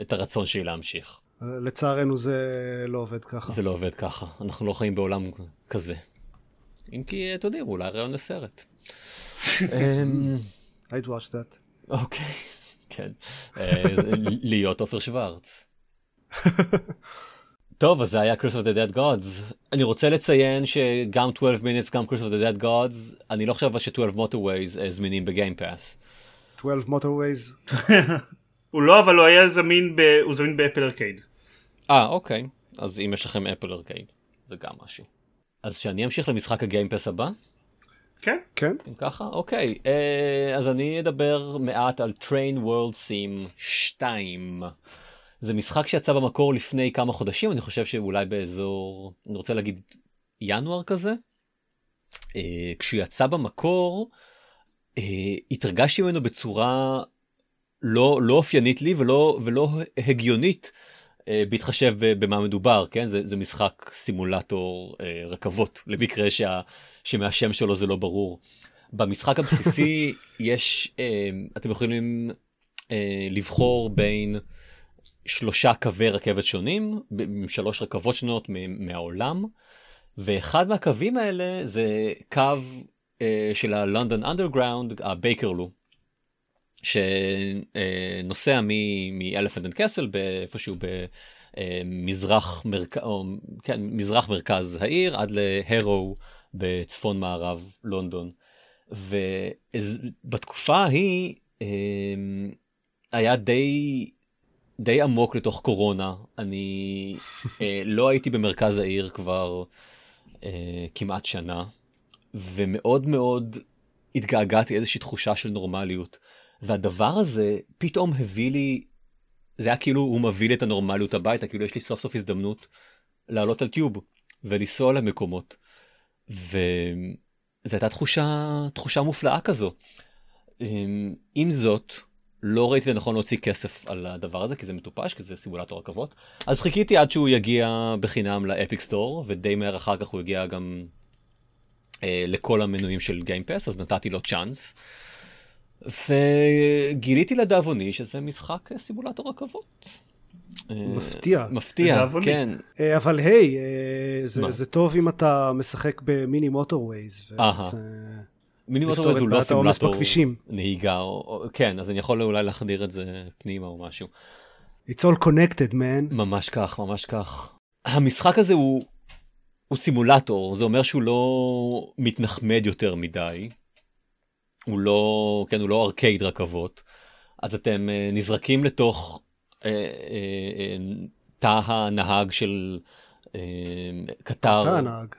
את הרצון שלי להמשיך. לצערנו זה לא עובד ככה. זה לא עובד ככה, אנחנו לא חיים בעולם כזה. אם כי, אתה יודע, אולי רעיון לסרט. אמ, I'd watch that. אוקיי, כן. אה, להיות עופר שוורץ. [LAUGHS] טוב, אז זה היה Curse of the Dead Gods. אני רוצה לציין שגם 12 minutes, גם Curse of the Dead Gods, אני לא חושב ש-12 motorways אה, זמינים בגיימפאס. 12 motorways? [LAUGHS] הוא לא, אבל הוא היה זמין, ב... הוא זמין באפל ארקייד. אה, אוקיי. אז אם יש לכם אפל ארקייד, זה גם משהו. אז שאני אמשיך למשחק הגיימפס הבא? כן. כן. אם ככה? אוקיי. אה, אז אני אדבר מעט על Train World Sim 2. זה משחק שיצא במקור לפני כמה חודשים, אני חושב שאולי באזור, אני רוצה להגיד ינואר כזה. אה, כשהוא יצא במקור, אה, התרגשתי ממנו בצורה לא, לא אופיינית לי ולא, ולא הגיונית אה, בהתחשב במה מדובר, כן? זה, זה משחק סימולטור אה, רכבות, למקרה שה, שמהשם שלו זה לא ברור. במשחק הבסיסי [LAUGHS] יש, אה, אתם יכולים אה, לבחור בין שלושה קווי רכבת שונים, עם שלוש רכבות שונות מהעולם, ואחד מהקווים האלה זה קו אה, של ה London Underground, ה Bakerloo. שנוסע מ Elephant and Castle באיפשהו במזרח מרכז, כן, מזרח מרכז העיר עד ל Harrow בצפון מערב לונדון. ובתקופה ההיא אמ, היה די די עמוק לתוך קורונה אני אה, לא הייתי במרכז העיר כבר אה, כמעט שנה ומאוד מאוד התגעגעתי איזושהי תחושה של נורמליות. והדבר הזה פתאום הביא לי, זה היה כאילו הוא מביא לי את הנורמליות הביתה, כאילו יש לי סוף סוף הזדמנות לעלות על טיוב ולנסוע למקומות. וזו הייתה תחושה, תחושה מופלאה כזו. אמ, עם זאת, לא ראיתי לנכון להוציא כסף על הדבר הזה, כי זה מטופש, כי זה סימולטור רכבות. אז חיכיתי עד שהוא יגיע בחינם לאפיק סטור, ודי מהר אחר כך הוא הגיע גם אה, לכל המנויים של גיימפס, אז נתתי לו צ'אנס. וגיליתי לדאבוני שזה משחק סימולטור רכבות. מפתיע. מפתיע, כן. אה, אבל היי, אה, זה, זה טוב אם אתה משחק במיני מוטורווייז. מיני מוטורווייז הוא לא סימולטור נהיגה, או, כן, אז אני יכול אולי להחדיר את זה פנימה או משהו. It's all connected, man. ממש כך, ממש כך. המשחק הזה הוא, הוא סימולטור, זה אומר שהוא לא מתנחמד יותר מדי. הוא לא, כן, הוא לא ארקייד רכבות, אז אתם uh, נזרקים לתוך uh, uh, uh, תא הנהג של uh, קטר. תא הנהג.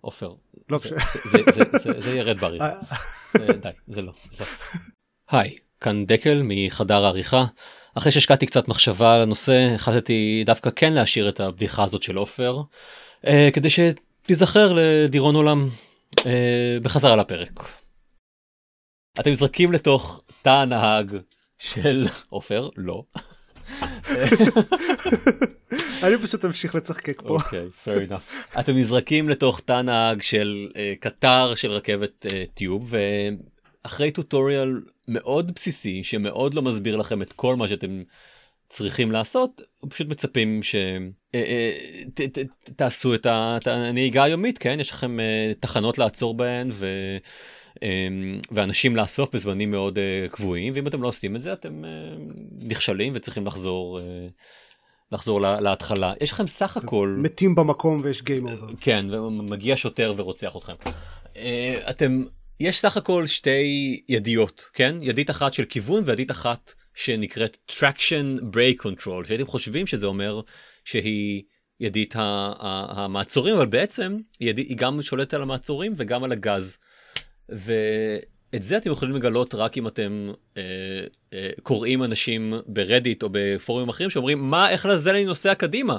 עופר. לא. זה, זה, זה, זה, זה ירד בעריכה. די, זה לא. לא. היי, כאן דקל מחדר העריכה. אחרי שהשקעתי קצת מחשבה על הנושא, החלטתי דווקא כן להשאיר את הבדיחה הזאת של עופר, uh, כדי שתיזכר לדירון עולם uh, בחזרה לפרק. אתם נזרקים לתוך תא הנהג של עופר, לא. אני פשוט אמשיך לצחקק פה. אוקיי, fair enough. אתם נזרקים לתוך תא נהג של אה, קטר של רכבת אה, טיוב, ואחרי טוטוריאל מאוד בסיסי, שמאוד לא מסביר לכם את כל מה שאתם צריכים לעשות, פשוט מצפים שתעשו את הנהיגה היומית, כן? יש לכם תחנות לעצור בהן, ו... ואנשים לאסוף בזמנים מאוד קבועים, ואם אתם לא עושים את זה, אתם נכשלים וצריכים לחזור. לחזור להתחלה יש לכם סך הכל מתים במקום ויש גיים אובר כן ומגיע שוטר ורוצח אתכם אתם יש סך הכל שתי ידיות כן ידית אחת של כיוון וידית אחת שנקראת traction brake control שהייתם חושבים שזה אומר שהיא ידית המעצורים אבל בעצם היא גם שולטת על המעצורים וגם על הגז. ואת זה אתם יכולים לגלות רק אם אתם אה, אה, קוראים אנשים ברדיט או בפורומים אחרים שאומרים מה איך לזה אני נוסע קדימה.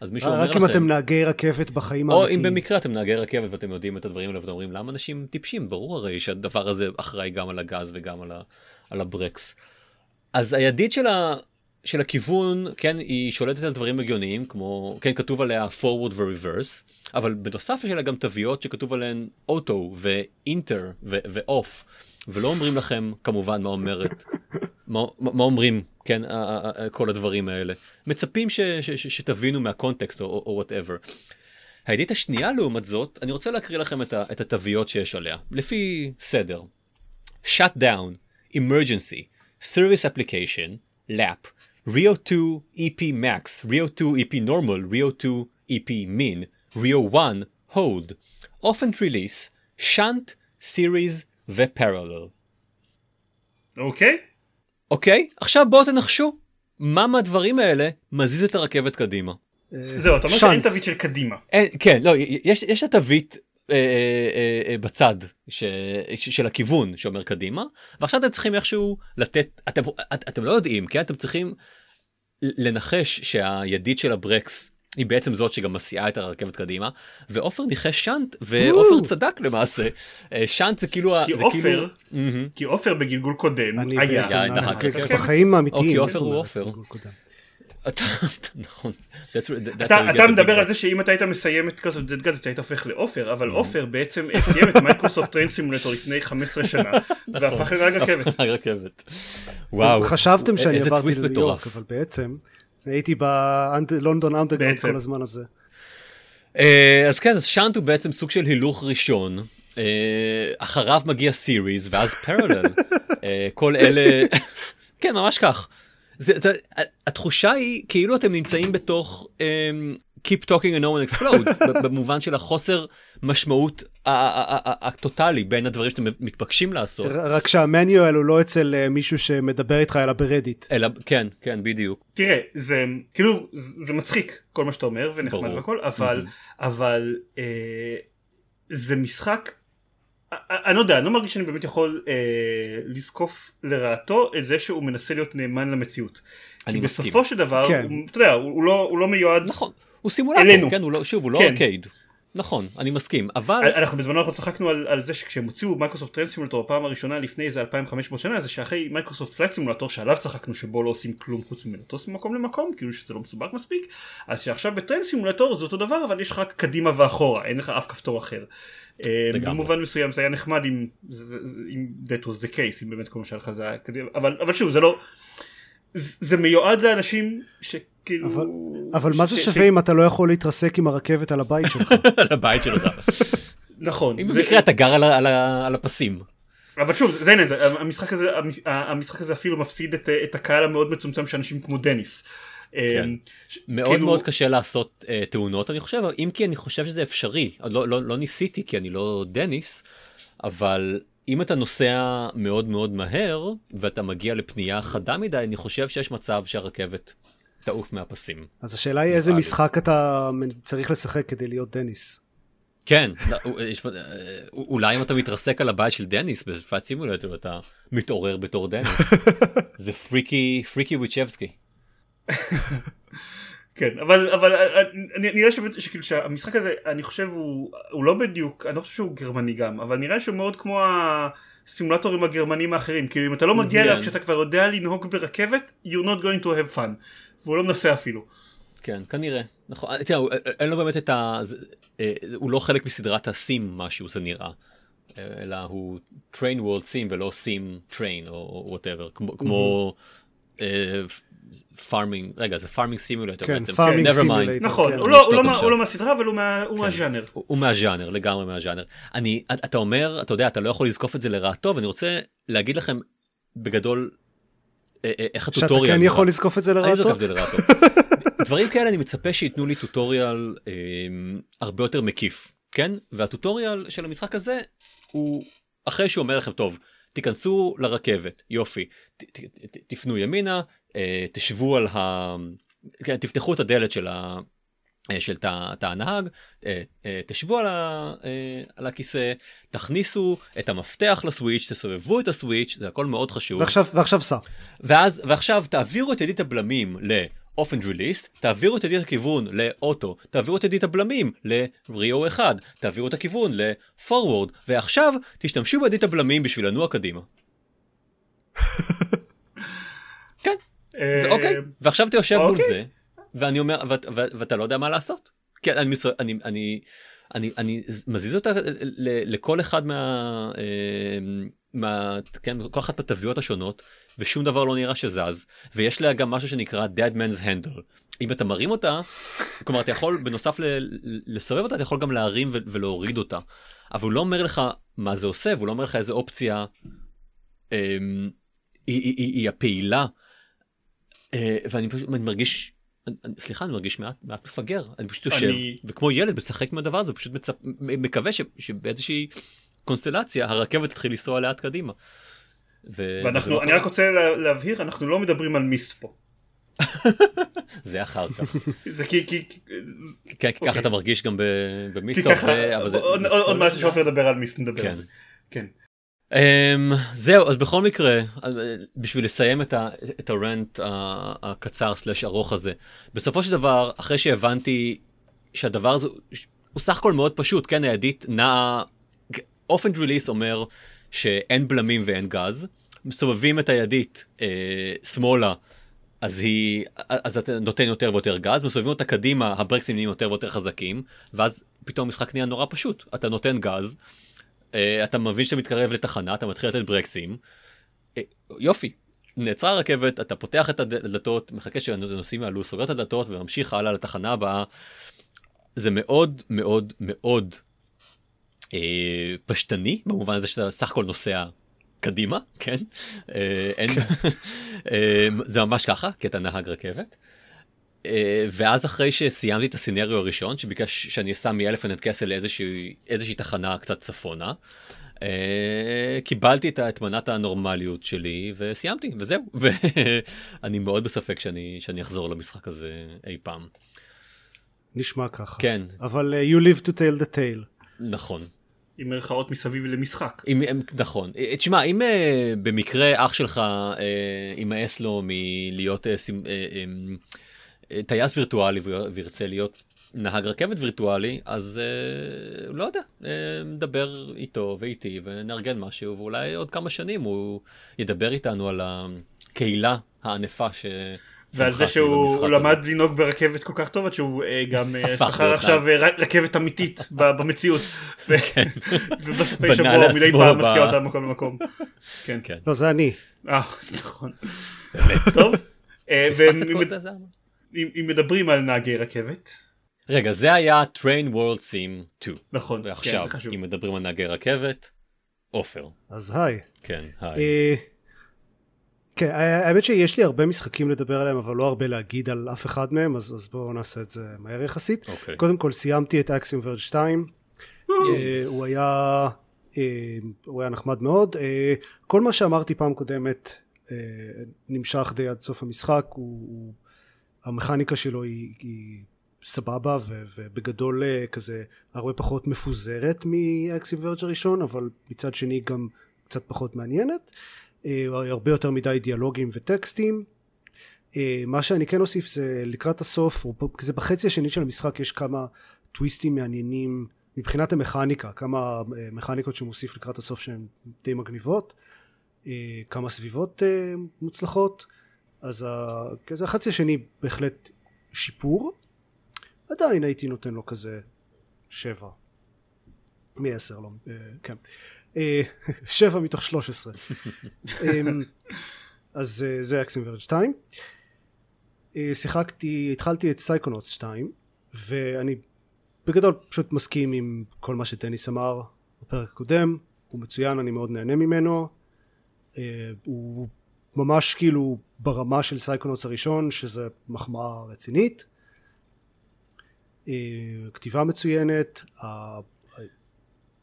אז מישהו אומר לכם... רק אם אתם נהגי רכבת בחיים האמיתיים. או אם במקרה אתם נהגי רכבת ואתם יודעים את הדברים האלה ואתם אומרים למה אנשים טיפשים ברור הרי שהדבר הזה אחראי גם על הגז וגם על, ה, על הברקס. אז הידית של, ה, של הכיוון, כן, היא שולטת על דברים הגיוניים, כמו, כן, כתוב עליה forward ו-reverse, אבל בנוסף יש לה גם תוויות שכתוב עליהן אוטו ו-inter ו-off, ולא אומרים לכם כמובן מה אומרת, מה, מה אומרים, כן, כל הדברים האלה. מצפים ש, ש, ש, שתבינו מהקונטקסט או whatever. הידית השנייה לעומת זאת, אני רוצה להקריא לכם את, ה, את התוויות שיש עליה, לפי סדר. shut down, emergency, Service Application, LAP, Rio 2 EP Max, Rio 2 EP Normal, Rio 2 EP Min, Rio 1 Hold, Often Release, Shunt, Series ו-Parallel. אוקיי. Okay. אוקיי, okay, עכשיו בואו תנחשו, מה מהדברים האלה מזיז את הרכבת קדימה? זהו, אתה אומר שאין תווית של קדימה. אין, כן, לא, יש, יש התווית אה, אה, אה, בצד ש, של הכיוון שאומר קדימה ועכשיו אתם צריכים איכשהו לתת אתם אתם לא יודעים כן אתם צריכים לנחש שהידית של הברקס היא בעצם זאת שגם מסיעה את הרכבת קדימה ועופר ניחש שאנט ועופר צדק למעשה. שאנט זה כאילו כי עופר כי עופר בגלגול קודם היה. בחיים האמיתיים. עופר הוא עופר. אתה נכון אתה מדבר על זה שאם אתה היית מסיים את Curse of the Dead Gods היית הופך לעופר אבל mm-hmm. עופר בעצם סיים את Microsoft Train Simulator לפני 15 שנה [LAUGHS] נכון. והפך לנהג רכבת. וואו חשבתם שאני עברתי לניו יורק אבל בעצם הייתי ב-London Underground כל הזמן הזה. אה, אז כן אז shunt הוא בעצם סוג של הילוך ראשון אה, אחריו מגיע series ואז parallel [LAUGHS] אה, כל אלה כן ממש כך. זה, זה, התחושה היא כאילו אתם נמצאים בתוך um, Keep talking and no one explodes [LAUGHS] במובן של החוסר משמעות הטוטאלי בין הדברים שאתם מתבקשים לעשות. רק שהמניואל הוא לא אצל uh, מישהו שמדבר איתך אלא ברדיט. אלא כן כן בדיוק. תראה זה כאילו זה מצחיק כל מה שאתה אומר ונחמד והכל אבל אבל אה, זה משחק אני לא יודע, אני לא מרגיש שאני באמת יכול אה, לזקוף לרעתו את זה שהוא מנסה להיות נאמן למציאות. כי מסכים. בסופו של דבר, כן. הוא, אתה יודע, הוא, הוא, לא, הוא לא מיועד נכון, הוא סימולטור, אלינו. כן, הוא לא, שוב, הוא לא כן. ארקייד. נכון, אני מסכים, אבל... אנחנו בזמנו אנחנו צחקנו על, על זה שכשהם הוציאו Microsoft Train Simulator בפעם הראשונה לפני איזה 2500 שנה, זה שאחרי Microsoft Flight Simulator שעליו צחקנו שבו לא עושים כלום חוץ מלטוס ממקום למקום, כאילו שזה לא מסובך מספיק, אז שעכשיו בטרנד סימולטור זה אותו דבר, אבל יש לך רק קדימה ואחורה, אין לך אף כפתור אחר. אה, במובן מסוים זה היה נחמד אם, אם that was the case, אם באמת כל מה שהיה לך זה היה קדימה, אבל, אבל שוב זה לא... זה מיועד לאנשים שכאילו... אבל, אבל מה זה שווה אם אתה לא יכול להתרסק עם הרכבת על הבית שלך? [LAUGHS] על הבית שלך. נכון. אם במקרה אתה גר על הפסים. אבל שוב זה העניין, המשחק הזה, המשחק הזה אפילו מפסיד את, את הקהל המאוד מצומצם של אנשים כמו דניס. כן. אמ, מאוד כאילו... מאוד קשה לעשות uh, תאונות אני חושב אם כי אני חושב שזה אפשרי לא, לא, לא ניסיתי כי אני לא דניס אבל אם אתה נוסע מאוד מאוד מהר ואתה מגיע לפנייה חדה מדי אני חושב שיש מצב שהרכבת תעוף מהפסים. אז השאלה היא איזה משחק אתה צריך לשחק כדי להיות דניס. כן, לא, יש, אה, אולי אם אתה מתרסק על הבית של דניס בפאט סימולטור אתה מתעורר בתור דניס. [LAUGHS] זה פריקי, פריקי ויצ'בסקי. כן אבל אבל אה, נראה שכאילו שהמשחק הזה אני חושב הוא הוא לא בדיוק אני לא חושב שהוא גרמני גם אבל נראה שהוא מאוד כמו הסימולטורים הגרמנים האחרים, כאילו אם אתה לא מגיע כן. אליו כשאתה כבר יודע לנהוג ברכבת, you're not going to have fun, והוא לא מנסה אפילו. כן, כנראה. נכון, תראה, הוא- אין לו באמת את ה... אה, הוא לא חלק מסדרת הסים משהו זה נראה. אה, אלא הוא train world sim ולא sim train או whatever, כמו- כמו Farming, רגע זה Farming Simulator כן, בעצם, mind. simulator. נכון, כן. הוא לא- הוא לא. הוא לא מהסדרה אבל הוא מה- הוא מהז'אנר. הוא הוא מהז'אנר, לגמרי מהז'אנר. אני, אתה אומר, אתה יודע, אתה לא יכול לזקוף את זה לרעתו, ואני רוצה להגיד לכם בגדול אה, אה, איך שאתה ה-tutorial כן נראה. יכול לזקוף את זה אני זוכר לרעתו? את זה לרעתו. [LAUGHS] דברים כאלה אני מצפה שייתנו לי tutorial אה, הרבה יותר מקיף, כן? וה-tutorial של המשחק הזה הוא אחרי שהוא אומר לכם, טוב, תיכנסו לרכבת, יופי, ת, ת, ת, תפנו ימינה, אה, תשבו על ה... כן, תפתחו את הדלת של ה... אה, של תא הנהג, אה, תשבו על, ה, על הכיסא, תכניסו את המפתח לסוויץ', תסובבו את הסוויץ', זה הכל מאוד חשוב. ועכשיו, ועכשיו סע. ואז, ועכשיו תעבירו את ידית הבלמים ל-off and release, תעבירו את ידית הכיוון לאוטו, תעבירו את ידית הבלמים ל-rio 1, תעבירו את הכיוון ל-forward, ועכשיו תשתמשו בידית הבלמים בשביל לנוע קדימה. [LAUGHS] כן, אה, אוקיי, ועכשיו אתה יושב מול אוקיי. זה, ואני אומר, ואתה לא יודע מה לעשות. כן, אני, אני, אני, אני, אני מזיז אותה לכל אחד מה, אה, מה, כן, כל אחת מהתוויות השונות, ושום דבר לא נראה שזז, ויש לה גם משהו שנקרא dead man's handle. אם אתה מרים אותה, כלומר אתה יכול בנוסף ל- לסובב אותה, אתה יכול גם להרים ו- ולהוריד אותה. אבל הוא לא אומר לך מה זה עושה, והוא לא אומר לך איזה אופציה אה, היא, היא, היא, היא הפעילה. אה, ואני פשוט אני מרגיש, אני- סליחה, אני מרגיש מעט, מעט מפגר. אני פשוט יושב, אני- וכמו ילד משחק עם הדבר הזה, פשוט מצפ, מקווה ש, שבאיזושהי קונסטלציה הרכבת תתחיל לנסוע לאט קדימה. ו- ואנחנו, לא אני קרה. רק רוצה לה- להבהיר, אנחנו לא מדברים על מיסט פה. [LAUGHS] זה אחר כך. [LAUGHS] זה כי, כי, כי- כן, כי ככה אוקיי. אתה מרגיש גם ב- כי במיסטר, ככה, זה-. עוד- עוד עוד מעט ספוילר. כשעופר ידבר על מיסט נדבר כן. על זה. כן. Um, זהו אז בכל מקרה אה, בשביל לסיים את, ה, את הרנט הקצר סלש ארוך הזה בסופו של דבר אחרי שהבנתי שהדבר הזה הוא סך הכל מאוד פשוט כן הידית נעה אופן רליס אומר שאין בלמים ואין גז מסובבים את הידית אה, שמאלה אז היא אז אתה נותן יותר ויותר גז מסובבים אותה קדימה הברקסים נהיים יותר ויותר חזקים ואז פתאום המשחק נהיה נורא פשוט אתה נותן גז. אה, אתה מבין שאתה מתקרב לתחנה אתה מתחיל לתת ברקסים. אה, יופי. נעצרה הרכבת אתה פותח את הד- הדלתות מחכה שהנוסעים יעלו סוגר את הדלתות וממשיך הלאה לתחנה הבאה. זה מאוד מאוד מאוד אה, פשטני במובן הזה שאתה סך הכל נוסע קדימה כן אה, אין [LAUGHS] אה, זה ממש ככה כי אתה נהג רכבת. אה, ואז אחרי שסיימתי את הסינריו הראשון שביקש שאני אסע מאלפנט קסל לאיזושהי איזושהי תחנה קצת צפונה. אה, קיבלתי את את מנת הנורמליות שלי וסיימתי וזהו [LAUGHS] ואני מאוד בספק שאני שאני אחזור למשחק הזה אי פעם נשמע ככה. כן אבל uh, you live to tell the tale. נכון עם מירכאות מסביב למשחק. אם, אם, נכון. אה, תשמע, אם אה, במקרה אח שלך יימאס לו מלהיות אה, אה, אה, אה, טייס וירטואלי ויר- וירצה להיות נהג רכבת וירטואלי, אז אה, לא יודע, נדבר איתו ואיתי ונארגן משהו, ואולי עוד כמה שנים הוא ידבר איתנו על הקהילה הענפה ש... ועל זה שהוא למד. לנהוג ברכבת כל כך טוב עד שהוא אה, גם אה, שכר עכשיו אה, רכבת אמיתית במציאות. ו- [LAUGHS] ובסופי שבוע הוא מדי פעם מסיע אותה ממקום למקום. כן. כן. לא, זה אני. אה, זה נכון. [LAUGHS] טוב. אם- מדברים על נהגי רכבת, רגע, זה היה Train World Sim 2. נכון, כן, ועכשיו. אם מדברים על נהגי רכבת, עופר. אז היי. כן, היי. כן, האמת שיש לי הרבה משחקים לדבר עליהם, אבל לא הרבה להגיד על אף אחד מהם, אז, אז בואו נעשה את זה מהר יחסית. אוקיי. קודם כל סיימתי את אקסיום ורד 2, אה, הוא היה, אה, הוא היה נחמד מאוד. אה, כל מה שאמרתי פעם קודמת אה, נמשך די עד סוף המשחק, הוא, הוא, המכניקה שלו היא, היא סבבה ו, ובגדול כזה הרבה פחות מפוזרת מאקסיום ורד הראשון, אבל מצד שני גם קצת פחות מעניינת. אה, הרבה יותר מדי דיאלוגים וטקסטים. אה, מה שאני כן אוסיף זה לקראת הסוף, כזה בחצי השני של המשחק יש כמה טוויסטים מעניינים מבחינת המכניקה, כמה אה, מכניקות שהוא מוסיף לקראת הסוף שהן די מגניבות, כמה סביבות מוצלחות, אז כזה החצי השני בהחלט שיפור, עדיין הייתי נותן לו כזה שבע. מעשר, לא, כן, שבע מתוך שלוש עשרה, אמ, אז זה Axiom Verge 2. שיחקתי, התחלתי את Psychonauts 2, ואני בגדול פשוט מסכים עם כל מה שדניס אמר בפרק הקודם, הוא מצוין, אני מאוד נהנה ממנו, אה, הוא ממש כאילו ברמה של Psychonauts הראשון, שזה מחמאה רצינית, אה, כתיבה מצוינת,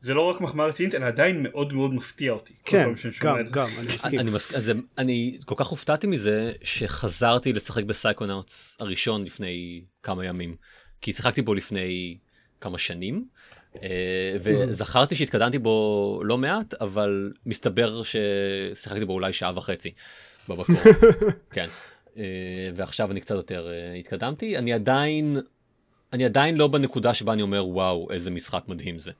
זה לא רק מחמאה רצינית אלא עדיין מאוד מאוד מפתיע אותי. כן, גם, גם, אני מסכים. אני, מס... אז, אני כל כך הופתעתי מזה שחזרתי לשחק ב-Psychonauts הראשון לפני כמה ימים. כי שיחקתי בו לפני כמה שנים, אה, וזכרתי שהתקדמתי בו לא מעט, אבל מסתבר ששיחקתי בו אולי שעה וחצי במקור. [LAUGHS] כן. אה, ועכשיו אני קצת יותר אה, התקדמתי. אני עדיין, אני עדיין לא בנקודה שבה אני אומר וואו איזה משחק מדהים זה.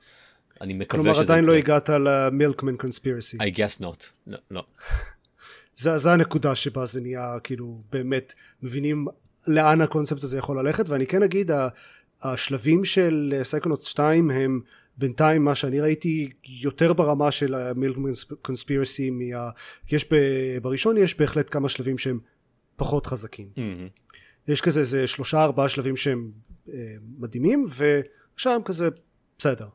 אני מקווה שזה... כלומר עדיין לא הגעת למילקמן קונספירסי. I guess not. לא. לא. [LAUGHS] זה, זה הנקודה שבה זה נהיה כאילו באמת מבינים לאן הקונספט הזה יכול ללכת ואני כן אגיד השלבים של סייקונוט 2 הם בינתיים מה שאני ראיתי יותר ברמה של המילקמן קונספירסי מה... יש ב... בראשון יש בהחלט כמה שלבים שהם פחות חזקים mm-hmm. יש כזה איזה שלושה ארבעה שלבים שהם אה, מדהימים הם כזה בסדר אה,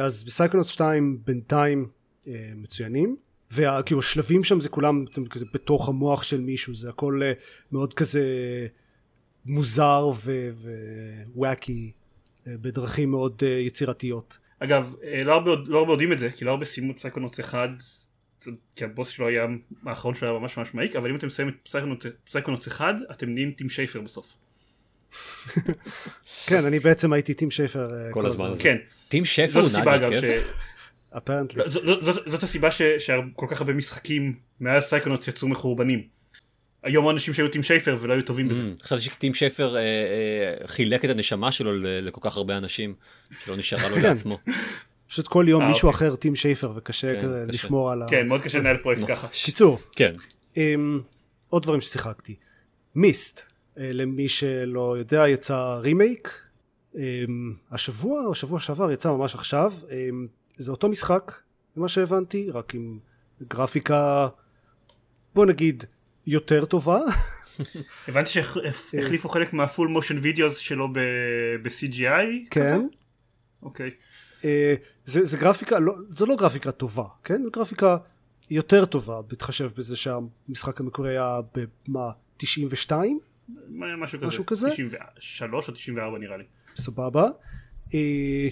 אז בסייקונוט 2 בינתיים אה, מצוינים וכאילו השלבים שם זה כולם כזה בתוך המוח של מישהו זה הכל אה, מאוד כזה מוזר ו-wacky אה, בדרכים מאוד אה, יצירתיות. אגב לא הרבה, לא הרבה יודעים את זה כי לא הרבה סיימו את Psychonauts אחד כי הבוס שלו היה האחרון שלו היה ממש ממש מעיק אבל אם אתם מסיימים את Psychonauts אחד אתם נהיים טים שייפר בסוף. כן אני בעצם הייתי טים שייפר כל הזמן. כן. טים שייפר הוא נהג apparently. זאת הסיבה שכל כך הרבה משחקים מאז Psychonauts יצאו מחורבנים. היו אנשים שהיו טים שייפר ולא היו טובים בזה. Mm, חשבתי שטים שייפר אה, אה, חילק את הנשמה שלו לכל כך הרבה אנשים שלא נשארה לו כן. לעצמו. פשוט כל יום אה, מישהו אוקיי. אחר טים שייפר וקשה כן, לשמור על ה... כן מאוד קשה לנהל פרויקט ככה. קיצור. כן. אמ, עוד דברים ששיחקתי. Myst למי שלא יודע יצא רימייק אמ, השבוע או שבוע שעבר יצא ממש עכשיו אמ, זה אותו משחק, ממה שהבנתי, רק עם גרפיקה, בוא נגיד, יותר טובה. [LAUGHS] הבנתי שהחליפו חלק מה-full motion videos שלו ב-CGI? כן. אוקיי. אה, זה, זה גרפיקה, לא, זה לא גרפיקה טובה, כן? זו גרפיקה יותר טובה, בהתחשב בזה שהמשחק המקורי היה במה, 92? משהו כזה. משהו כזה? 93 או 94 נראה לי. סבבה. אה,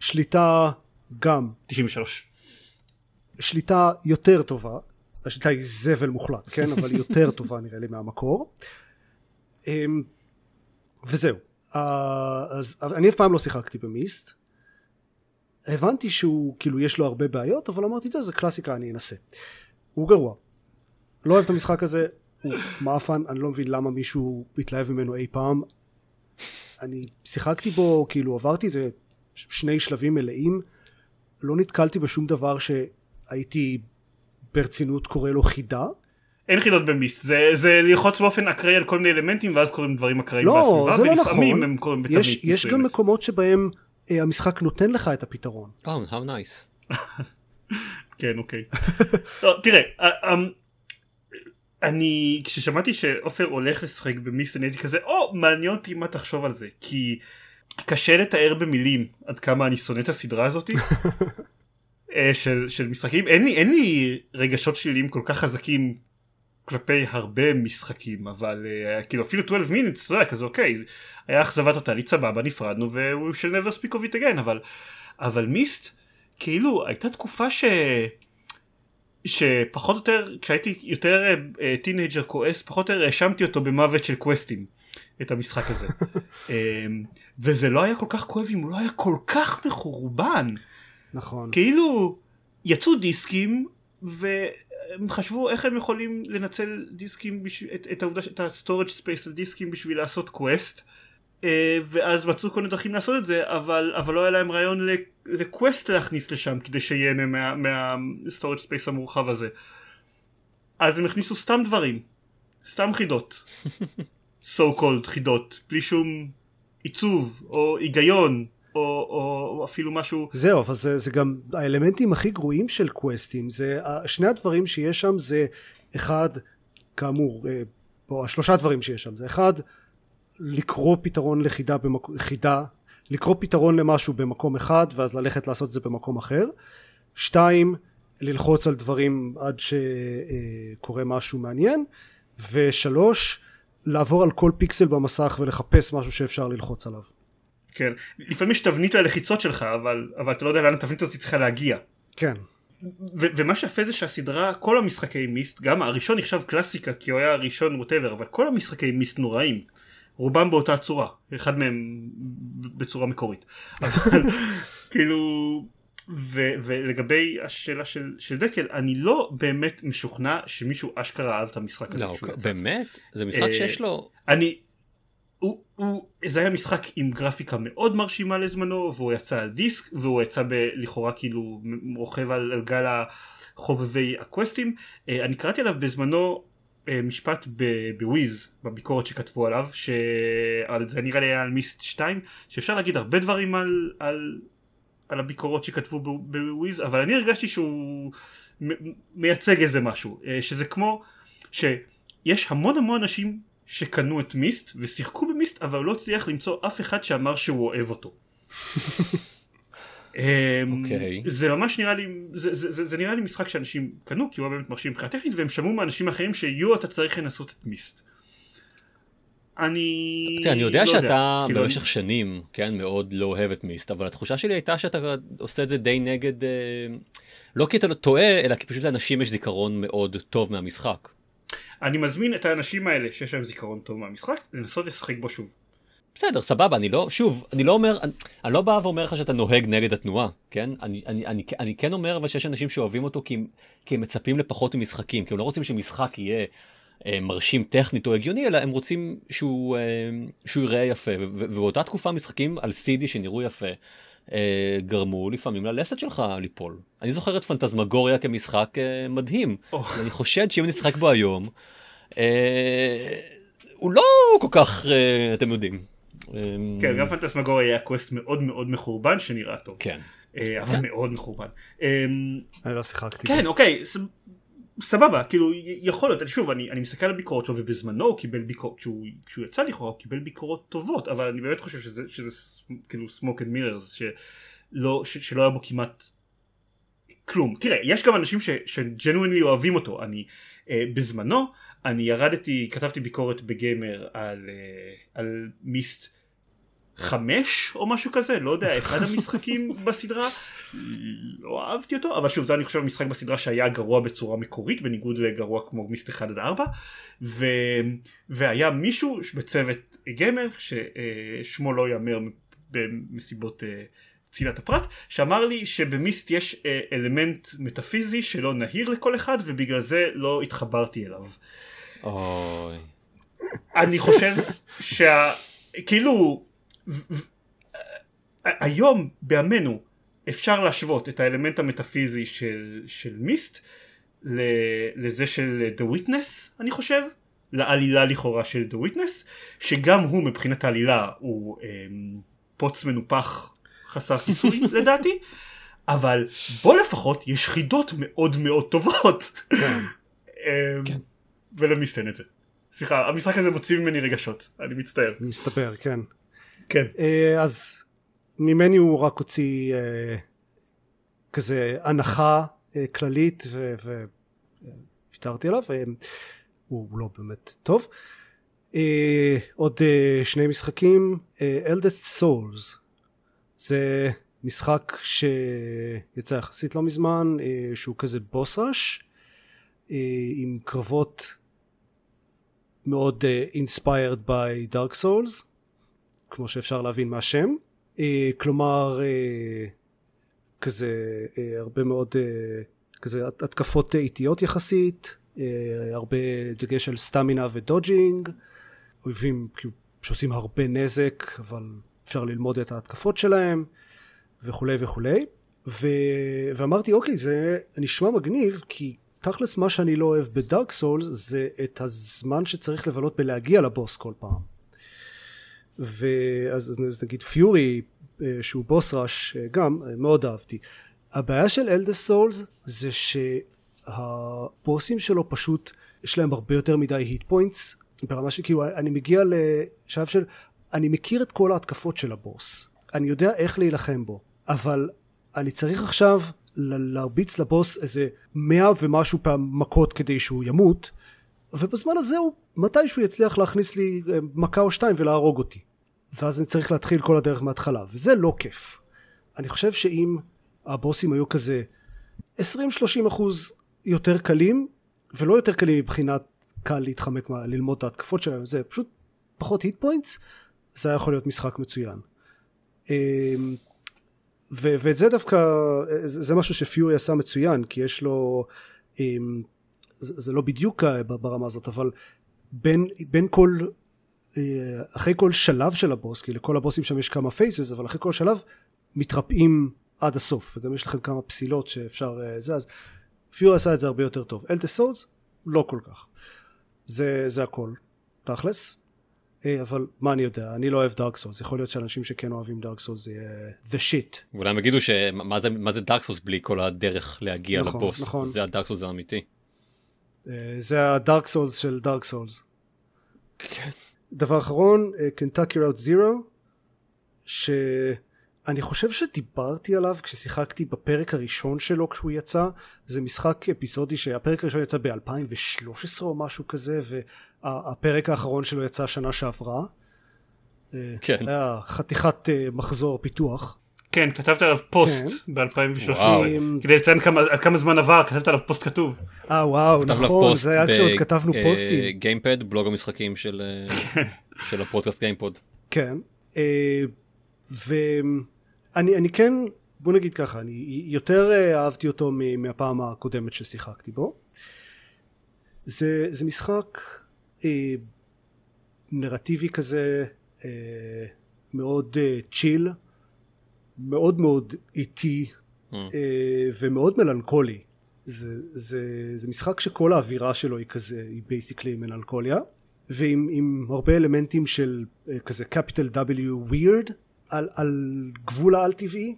שליטה גם. 93 שליטה יותר טובה. השליטה היא זבל מוחלט כן? אבל יותר טובה נראה לי מהמקור. אמ, וזהו. אז אני אף פעם לא שיחקתי במיסט. הבנתי שהוא כאילו יש לו הרבה בעיות אבל אמרתי זה קלאסיקה אני אנסה. הוא גרוע. לא אוהב את המשחק הזה הוא מאפן אני לא מבין למה מישהו התלהב ממנו אי פעם אני שיחקתי בו כאילו עברתי איזה שני שלבים מלאים לא נתקלתי בשום דבר שהייתי ברצינות קורא לו חידה. אין חידות במיסט, זה, זה ללחוץ באופן אקראי על כל מיני אלמנטים ואז קוראים דברים אקראיים לא, בסביבה זה לא נכון. הם קוראים בתבנית יש, יש גם מקומות שבהם אה, המשחק נותן לך את הפתרון. Oh, how nice. [LAUGHS] כן, אוקיי. [LAUGHS] לא, תראה, אה, אמ, אני, כששמעתי שעופר הולך לשחק במיסט אני הייתי כזה, או, oh, מעניין אותי מה תחשוב על זה, כי קשה לתאר במילים עד כמה אני שונא את הסדרה הזאתי [LAUGHS] אה, של, של משחקים. אין לי, אין לי רגשות שליליים כל כך חזקים כלפי הרבה משחקים אבל uh, כאילו אפילו 12 minutes זה כזה אוקיי היה אכזבה טוטאלית סבבה נפרדנו ו-we shall never speak of it again אבל אבל Myst כאילו הייתה תקופה ש... שפחות או יותר כשהייתי יותר teenager uh, כועס פחות או יותר האשמתי אותו במוות של קווסטים את המשחק הזה. [LAUGHS] אמ, וזה לא היה כל כך כואב אם הוא לא היה כל כך מחורבן. נכון. כאילו יצאו דיסקים והם חשבו איך הם יכולים לנצל דיסקים בשביל, את, את העובדה, את ה-storage space על דיסקים בשביל לעשות קווסט. אה, ואז מצאו כל מיני דרכים לעשות את זה, אבל, אבל לא היה להם רעיון לקווסט להכניס לשם כדי שיהנה מה-storage space המורחב הזה. אז הם הכניסו סתם דברים, סתם חידות, [LAUGHS] so called חידות, בלי שום עיצוב או היגיון או, או, או אפילו משהו. זהו אבל זה, זה גם האלמנטים הכי גרועים של קווסטים זה שני הדברים שיש שם זה אחד כאמור אה, או השלושה דברים שיש שם זה אחד לקרוא פתרון לחידה במקום חידה לקרוא פתרון למשהו במקום אחד ואז ללכת לעשות את זה במקום אחר. שתיים ללחוץ על דברים עד שקורה משהו מעניין. ושלוש לעבור על כל פיקסל במסך ולחפש משהו שאפשר ללחוץ עליו. כן. לפעמים יש תבנית ללחיצות שלך אבל, אבל אתה לא יודע לאן התבנית הזאת צריכה להגיע. כן. ו- ומה שיפה זה שהסדרה כל המשחקי מיסט גם הראשון נחשב קלאסיקה כי הוא היה הראשון ווטאבר אבל כל המשחקי מיסט נוראים רובם באותה צורה אחד מהם בצורה מקורית. אבל [LAUGHS] כאילו ו- ולגבי השאלה של, של דקל אני לא באמת משוכנע שמישהו אשכרה אהב את המשחק הזה לא, באמת? זה משחק אה, שיש לו אני הוא, הוא, זה היה משחק עם גרפיקה מאוד מרשימה לזמנו והוא יצא על דיסק והוא יצא ב, לכאורה כאילו רוכב על, על גל החובבי הקווסטים. אה, אני קראתי עליו בזמנו משפט בוויז בביקורת שכתבו עליו שעל זה נראה לי היה על מיסט 2 שאפשר להגיד הרבה דברים על, על, על הביקורות שכתבו בוויז אבל אני הרגשתי שהוא מייצג איזה משהו אה, שזה כמו שיש המון המון אנשים שקנו את מיסט ושיחקו במיסט אבל לא הצליח למצוא אף אחד שאמר שהוא אוהב אותו. [LAUGHS] Okay. אוקיי. זה ממש נראה לי זה, זה, זה, זה נראה לי משחק שאנשים קנו כי הוא היה באמת מרשים מבחינה טכנית והם שמעו מאנשים אחרים שיו אתה צריך לנסות את מיסט. אני תראה, אני יודע לא שאתה יודע, כאילו במשך אני... שנים כן מאוד לא אוהב את מיסט אבל התחושה שלי הייתה שאתה עושה את זה די נגד אה, לא כי אתה לא טועה אלא כי פשוט לאנשים יש זיכרון מאוד טוב מהמשחק. אני מזמין את האנשים האלה שיש להם זיכרון טוב מהמשחק לנסות לשחק בו שוב. בסדר סבבה אני לא שוב אני לא אומר אני, אני לא בא ואומר לך שאתה נוהג נגד התנועה כן אני אני אני, אני כן אומר אבל שיש אנשים שאוהבים אותו כי, כי הם מצפים לפחות ממשחקים כי הם לא רוצים שמשחק יהיה אה, מרשים טכנית או הגיוני אלא הם רוצים שהוא אה, שהוא ייראה יפה ובאותה תקופה משחקים על סידי שנראו יפה אה, גרמו לפעמים ללסת שלך ליפול. אני זוכר את פנטזמגוריה כמשחק אה, מדהים. Oh. אני חושד שאם נשחק בו היום, אה, הוא לא כל כך, אה, אתם יודעים. אה, כן, גם פנטזמגוריה היה קווסט מאוד מאוד מחורבן שנראה טוב. כן. אה, אבל כן. מאוד מחורבן. אה, אני לא שיחקתי. כן, אוקיי. סבבה, כאילו יכול להיות, שוב אני, אני מסתכל על הביקורות שלו ובזמנו הוא קיבל ביקורות, כשהוא, כשהוא יצא לכאורה הוא קיבל ביקורות טובות, אבל אני באמת חושב שזה, שזה כאילו smoke and mirrors, שלא, ש, שלא היה בו כמעט כלום. תראה, יש גם אנשים שג'נואינלי אוהבים אותו, אני אה, בזמנו, אני ירדתי, כתבתי ביקורת בגיימר על, אה, על מיסט חמש או משהו כזה, לא יודע, אחד המשחקים [LAUGHS] בסדרה, לא אהבתי אותו, אבל שוב זה אני חושב משחק בסדרה שהיה גרוע בצורה מקורית, בניגוד לגרוע כמו מיסט 1 עד 4, ו... והיה מישהו בצוות גיימר, ששמו לא ייאמר במסיבות אה, צנעת הפרט, שאמר לי שבמיסט יש אה, אלמנט מטאפיזי שלא נהיר לכל אחד, ובגלל זה לא התחברתי אליו. אוי. אני חושב שה... כאילו היום בימינו אפשר להשוות את האלמנט המטאפיזי של, של מיסט לזה של The Witness אני חושב לעלילה לכאורה של The Witness שגם הוא מבחינת העלילה הוא אמ, פוץ מנופח חסר כיסוי [LAUGHS] לדעתי אבל בו לפחות יש חידות מאוד מאוד טובות כן. אמ, כן. ולמיסט אין את זה. סליחה המשחק הזה מוציא ממני רגשות אני מצטער. מסתבר כן. כן. אה, אז ממני הוא רק הוציא אה, כזה הנחה אה, כללית וויתרתי עליו הוא לא באמת טוב. עוד שני משחקים Eldest Souls. זה משחק שיצא יחסית לא מזמן שהוא כזה בוס ראש עם קרבות מאוד inspired by Dark Souls כמו שאפשר להבין מהשם אה, כלומר אה, כזה אה, הרבה מאוד כזה התקפות איטיות יחסית הרבה דגש על סטמינה ודודג'ינג אויבים כאילו שעושים הרבה נזק, אבל אפשר ללמוד את ההתקפות שלהם, וכולי וכולי. ו... ואמרתי, אוקיי, זה נשמע מגניב, כי תכלס מה שאני לא אוהב בדארק סולס זה את הזמן שצריך לבלות בלהגיע לבוס כל פעם. ואז אז נגיד Furi אה, שהוא boss rush אה, גם אה, מאוד אהבתי הבעיה של Eldest Souls זה שהבוסים שלו פשוט יש להם הרבה יותר מדי hit points ברמה שכאילו אני מגיע לשלב של אני מכיר את כל ההתקפות של הבוס אני יודע איך להילחם בו אבל אני צריך עכשיו להרביץ לבוס איזה מאה ומשהו פעם מכות כדי שהוא ימות ובזמן הזה הוא מתישהו יצליח להכניס לי אה, מכה או שתיים ולהרוג אותי. ואז אני צריך להתחיל כל הדרך מההתחלה וזה לא כיף. אני חושב שאם הבוסים היו כזה 20-30 אחוז יותר קלים ולא יותר קלים מבחינת קל להתחמק מה, ללמוד את ההתקפות שלהם זה פשוט פחות היט פוינטס זה היה יכול להיות משחק מצוין. אמ, ו- ואת זה דווקא זה משהו שפיורי עשה מצוין כי יש לו אמ, זה, לא בדיוק ברמה הזאת אבל בין, בין כל אה, אחרי כל שלב של הבוס כי לכל הבוסים שם יש כמה phases אבל אחרי כל שלב מתרפאים עד הסוף וגם יש לכם כמה פסילות שאפשר אה, זה אז Furi עשה את זה הרבה יותר טוב. Eldest Souls לא כל כך. זה, זה הכל תכלס. אה, אבל מה אני יודע אני לא אוהב Dark Souls יכול להיות שאנשים שכן אוהבים Dark Souls זה יהיה the shit ואולי הם יגידו שמה זה, מה זה Dark Souls בלי כל הדרך להגיע נכון, לבוס נכון. זה ה Dark Souls האמיתי. זה הדארק סולס של דארק סולס כן. דבר אחרון קנטקי ראוט זירו שאני חושב שדיברתי עליו כששיחקתי בפרק הראשון שלו כשהוא יצא זה משחק אפיזודי שהפרק הראשון יצא ב-2013 או משהו כזה והפרק האחרון שלו יצא שנה שעברה כן. היה חתיכת אה, מחזור פיתוח כן, כתבת עליו פוסט כן. ב-2013. וואו. כדי לציין כמה, עד כמה זמן עבר, כתבת עליו פוסט כתוב. אה וואו נכון זה היה כשעוד ב- כתבנו אה, פוסטים גיימפוד בלוג המשחקים של אה, [LAUGHS] של הפודקאסט גיימפוד. כן אה, ואני אני כן בוא נגיד ככה אני יותר אה, אהבתי אותו מהפעם הקודמת ששיחקתי בו זה, זה משחק אה, נרטיבי כזה אה, מאוד אה, chill מאוד מאוד איטי Mm. אה, ומאוד מלנכולי זה, זה, זה משחק שכל האווירה שלו היא כזה היא basically מלנכוליה ועם עם הרבה אלמנטים של אה, כזה capital W weird על, על גבול העל טבעי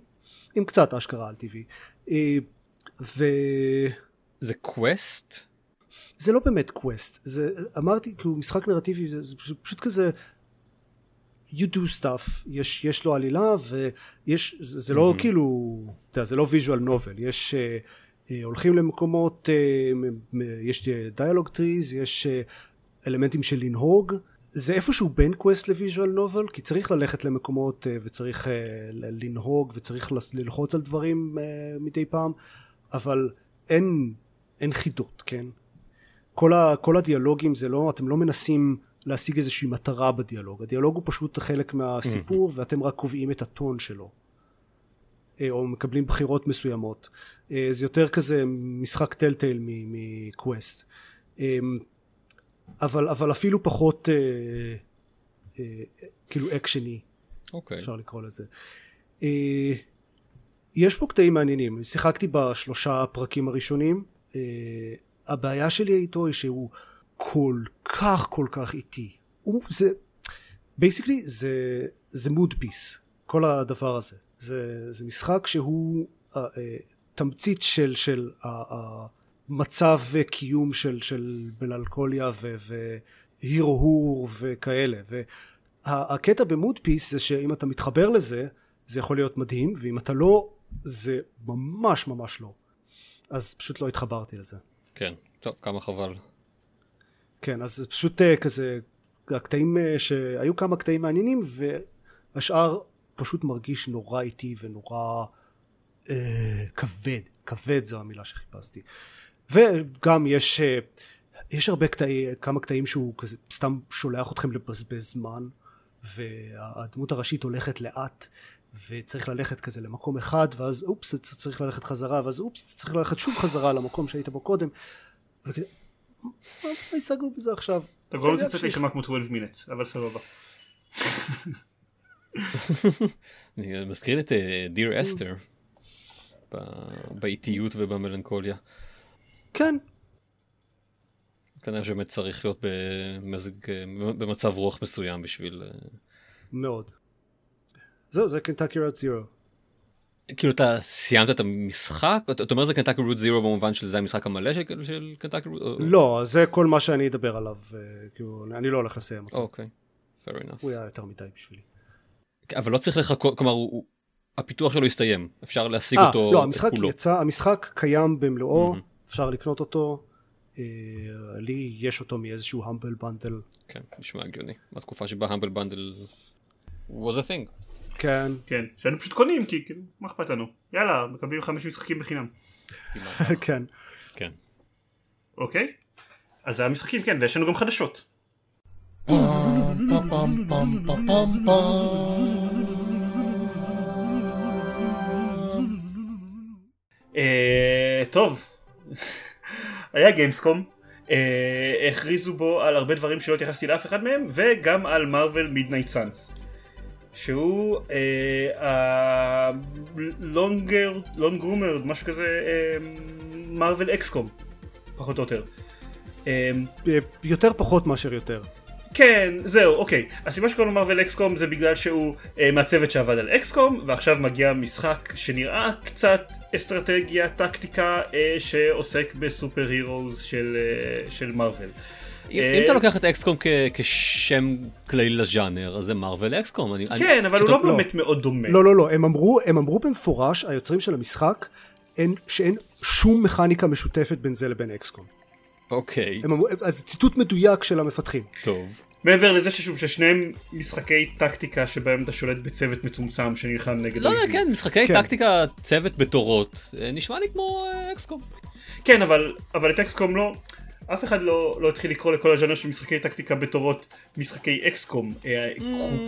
עם קצת אשכרה על טבעי אה, וזה זה קווסט? לא באמת קווסט זה אמרתי כאילו משחק נרטיבי זה, זה פשוט, פשוט כזה you do stuff יש, יש לו עלילה ויש זה, זה לא כאילו אתה יודע, זה לא visual novel יש אה, אה, הולכים למקומות אה, יש dialogue trees יש אה, אלמנטים של לנהוג. זה איפשהו בין קווסט ל visual novel כי צריך ללכת למקומות אה, וצריך אה, לנהוג וצריך ללחוץ על דברים אה, מדי פעם אבל אין אין חידות כן כל, ה, כל הדיאלוגים זה לא אתם לא מנסים להשיג איזושהי מטרה בדיאלוג. הדיאלוג הוא פשוט חלק מהסיפור ואתם רק קובעים את הטון שלו. אה, או מקבלים בחירות מסוימות. אה, זה יותר כזה משחק טלטייל מקווסט אמ, אבל, אבל אפילו פחות אה, כאילו אקשני אוקיי. אפשר לקרוא לזה. יש פה קטעים מעניינים, שיחקתי בשלושה הפרקים הראשונים, הבעיה שלי איתו היא שהוא כל כך כל כך איטי. הוא, זה, basically זה, זה mood piece, כל הדבר הזה. זה, זה משחק שהוא אה, אה, תמצית של, של המצב קיום של, של מלנכוליה והרהור וכאלה. והקטע ב mood piece זה שאם אתה מתחבר לזה, זה יכול להיות מדהים, ואם אתה לא, זה ממש ממש לא. אז פשוט לא התחברתי לזה. כן. טוב כמה חבל. כן, אז זה פשוט uh, כזה, הקטעים uh, שהיו כמה קטעים מעניינים, והשאר פשוט מרגיש נורא איטי ונורא uh, כבד, כבד זו המילה שחיפשתי. וגם יש, uh, יש הרבה קטעים, כמה קטעים שהוא כזה סתם שולח אתכם לבזבז זמן, והדמות הראשית הולכת לאט. וצריך ללכת כזה למקום אחד ואז אופס צריך ללכת חזרה ואז אופס צריך ללכת שוב חזרה למקום שהיית בו קודם וכזה, מה השגנו בזה עכשיו? אתה גורם קצת. להישמע כמו 12 minutes, אבל סבבה. [LAUGHS] אני מזכיר את דיר אסתר באיטיות ובמלנכוליה. כן. כנראה שבאמת צריך להיות במזג, במצב רוח מסוים בשביל... אה, מאוד. זהו, זה קנטקי רד זירו. כאילו אתה סיימת את המשחק? אתה אומר זה קנטקי רוט זירו במובן שזה המשחק המלא של, של קנטקי רוט? לא, זה כל מה שאני אדבר עליו, אה, כאילו, אני לא הולך לסיים אותו. אוקיי, fair enough. הוא היה יותר מדי בשבילי. אבל לא צריך לחכות, כלומר, הוא, הפיתוח שלו הסתיים, אפשר להשיג 아, אה, אותו לא, המשחק כולו. יצא, המשחק קיים במלואו, Mhm. אפשר לקנות אותו. אה, לי יש אותו מאיזשהו Humble Bundle. כן, נשמע הגיוני. בתקופה שבה Humble Bundle was a thing. כן, כן, שהיינו פשוט קונים כי כאילו, מה אכפת לנו? יאללה, מקבלים חמש משחקים בחינם. [LAUGHS] כן. כן. אוקיי? אז זה המשחקים כן, ויש לנו גם חדשות. אה, טוב, [LAUGHS] היה Gamescom, אה, הכריזו בו על הרבה דברים שלא התייחסתי לאף אחד מהם, וגם על Marvel's Midnight Suns. שהוא ה longer, long rumored, משהו כזה, Marvel XCOM, פחות או יותר. אה, אה, יותר פחות מאשר יותר. כן, זהו, אוקיי. הסיבה שקוראים לו Marvel XCOM זה בגלל שהוא אה, מהצוות שעבד על אקסקום, ועכשיו מגיע משחק שנראה קצת אסטרטגיה, טקטיקה, אה, שעוסק בסופר הירוז של, אה, מרוויל. אה, אם אתה לוקח את אקסקום כשם כללי לז'אנר, אז זה מרוויל אקסקום. כן, אבל הוא לא לא. באמת מאוד דומה. לא, לא, לא, הם אמרו, הם אמרו במפורש, היוצרים של המשחק, אין, שאין שום מכניקה משותפת בין זה לבין אקסקום. אוקיי, הם אמרו, אז ציטוט מדויק של המפתחים. טוב. מעבר לזה ששוב, ששניהם משחקי טקטיקה שבהם אתה שולט בצוות מצומצם שנלחם נגד לא אויבים. כן, משחקי כן. טקטיקה צוות בתורות, אה, נשמע לי כמו אה, אקסקום. כן, אבל, אבל את XCOM לא... אף אחד לא, לא התחיל לקרוא לכל הז'אנר של משחקי טקטיקה בתורות משחקי XCOM. אה,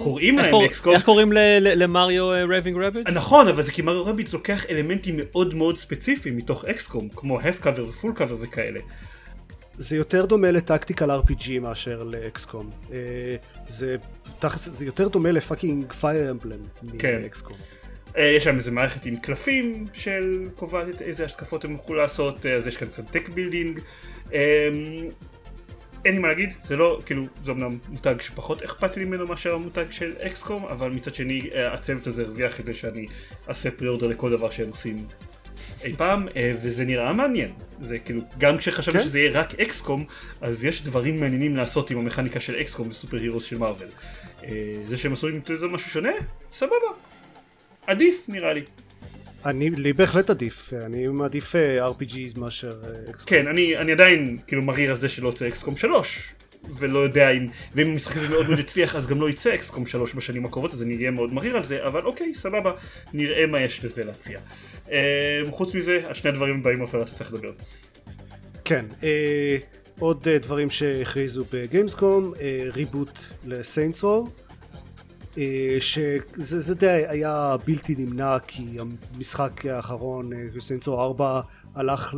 קוראים איך להם קור- XCOM. איך קוראים ל- ל- ל Mario Raving Rabbids? נכון, אבל זה כי Mario Rabbids לוקח אלמנטים מאוד מאוד ספציפיים מתוך XCOM, כמו half cover ו full cover וכאלה. זה יותר דומה ל tactical RPG מאשר ל XCOM. אה, זה, זה יותר דומה ל fucking Fire Emblem כן. מ XCOM. אה, יש להם איזה מערכת עם קלפים של קובעת איזה התקפות הם יוכלו לעשות, אה, אז יש כאן קצת deck building. אה, אין לי מה להגיד, זה לא, כאילו, זה אמנם מותג שפחות אכפת לי ממנו מאשר המותג של XCOM, אבל מצד שני אה, הצוות הזה הרוויח את זה שאני אעשה pre-order לכל דבר שהם עושים אי פעם, אה, וזה נראה מעניין. זה כאילו, גם כשחשבתי כן? שזה יהיה רק אקסקום, אז יש דברים מעניינים לעשות עם המכניקה של אקסקום וסופר הירוס של מארוול. אה, זה שהם עשו עם זה משהו שונה, סבבה. עדיף נראה לי. אני, לי בהחלט עדיף, אני מעדיף אה, RPGs מאשר אה, אקסקום. כן, אני, אני עדיין כאילו מריר על זה שלא יוצא אקסקום 3 ולא יודע אם, ואם המשחק הזה מאוד מאוד יצליח אז גם לא יצא אקסקום 3 בשנים הקרובות אז אני אהיה מאוד מריר על זה, אבל אוקיי, סבבה, נראה מה יש לזה להציע. אה, חוץ מזה, שני הדברים הבאים עופר אתה צריך לדבר. כן, אה, עוד אה, דברים שהכריזו ב Gamescom, אה, reboot ל Saints Row, אה, שזה זה די היה בלתי נמנע כי המשחק האחרון, Saints Row 4, הלך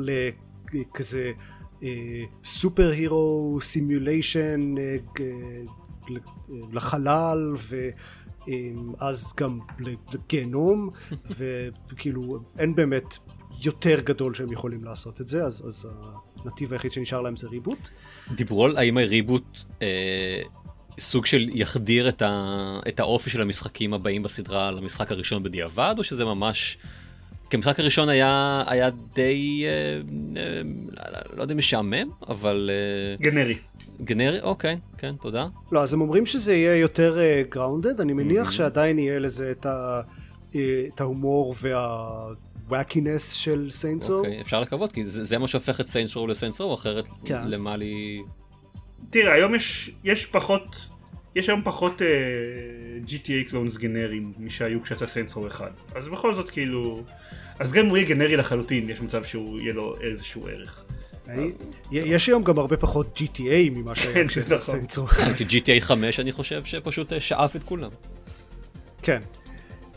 לכזה superhero simulation לחלל ואז גם לגיהנום [LAUGHS] וכאילו אין באמת יותר גדול שהם יכולים לעשות את זה אז, אז הנתיב היחיד שנשאר להם זה ריבוט. דיברו על האם הריבוט אה, סוג של יחדיר את, ה, את האופי של המשחקים הבאים בסדרה למשחק הראשון בדיעבד, או שזה ממש... כי המשחק הראשון היה, היה די, אה, אה, לא יודע אם משעמם, אבל אה, גנרי. גנרי, אוקיי, כן, תודה. לא אז הם אומרים שזה יהיה יותר grounded, אני מניח שעדיין יהיה לזה את, ה, אה, את ההומור וה wackiness של Saints Row. אוקיי, אפשר לקוות, כי זה, זה מה שהופך את Saints Row ל Saints Row, אחרת כן. למה לי... תראה, היום יש, יש פחות, יש היום פחות אה, GTA clones גנריים משהיו כשיצא Saints Row אחד. אז בכל זאת כאילו, אז גם הוא יהיה גנרי לחלוטין, יש מצב שהוא יהיה לו איזשהו ערך. יש היום גם הרבה פחות GTA ממה [LAUGHS] כן, שהיה כשיצא נכון. Saints Row. כי GTA 5 אני חושב שפשוט אה, שאף את כולם. כן.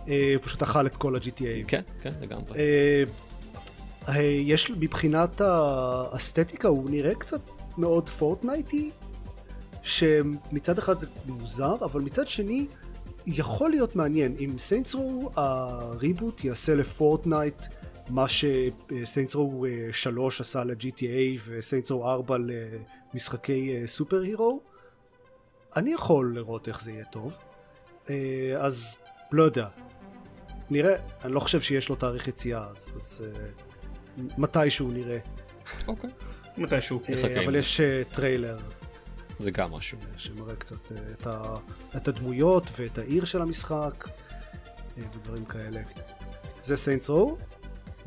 אה, הוא פשוט אכל את כל ה-GTA. כן, כן, לגמרי. אה, יש מבחינת האסתטיקה הוא נראה קצת מאוד Fortnite-y. שמצד אחד זה מוזר, אבל מצד שני יכול להיות מעניין. אם Saints Row ה reboot יעשה ל Fortnite מה ש Saints Row 3 עשה ל-GTA ו Saints Row 4 למשחקי super hero, אני יכול לראות איך זה יהיה טוב. אה, אז לא יודע. נראה, אני לא חושב שיש לו תאריך יציאה, אז, אז אה, מתישהו נראה. אוקיי. מתישהו. אה, אבל יש טריילר. זה גם משהו. שמראה קצת אה, את, ה, את הדמויות ואת העיר של המשחק אה, ודברים כאלה. זה Saints Row.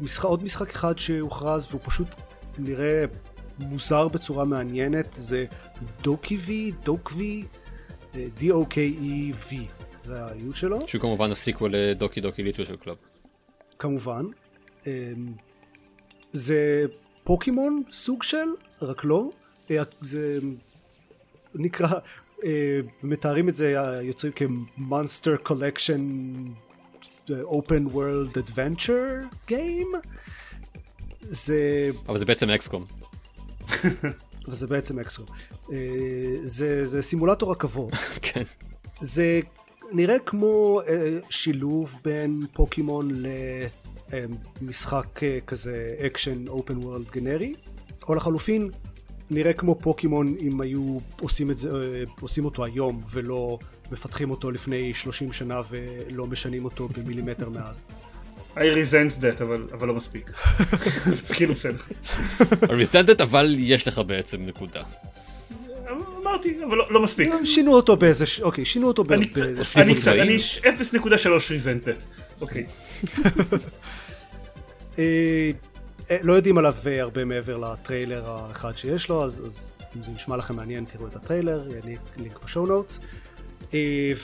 משחק, עוד משחק אחד שהוכרז והוא פשוט נראה מוזר בצורה מעניינת זה DokeV, DokeV, D-O-K-E-V. זה האיות שלו. שהוא כמובן ה sequel ל Doki Doki Literature Club. כמובן. אמ, זה פוקימון סוג של, רק לא. אה, זה נקרא, אה, מתארים את זה היוצרים כ monster collection open world adventure game. זה... אבל זה בעצם [LAUGHS] XCOM. וזה בעצם XCOM. אה, זה, זה סימולטור רכבות. [LAUGHS] כן. זה נראה כמו אה, שילוב בין פוקימון למשחק כזה אקשן open world גנרי, או לחלופין נראה כמו פוקימון אם היו עושים, את זה, אה, עושים אותו היום ולא מפתחים אותו לפני 30 שנה ולא משנים אותו במילימטר מאז. I resent that אבל, אבל לא מספיק. זה כאילו בסדר. I resent that אבל יש לך בעצם נקודה. אמרתי, אבל לא, לא מספיק. שינו אותו באיזה, אוקיי, שינו אותו אני, באיזה... אני קצת, אני 0.3 ריזנטד. אוקיי. אה, אה, לא יודעים עליו אה, הרבה מעבר לטריילר האחד שיש לו, אז, אז אם זה נשמע לכם מעניין תראו את הטריילר, יהיה לינק ב show notes.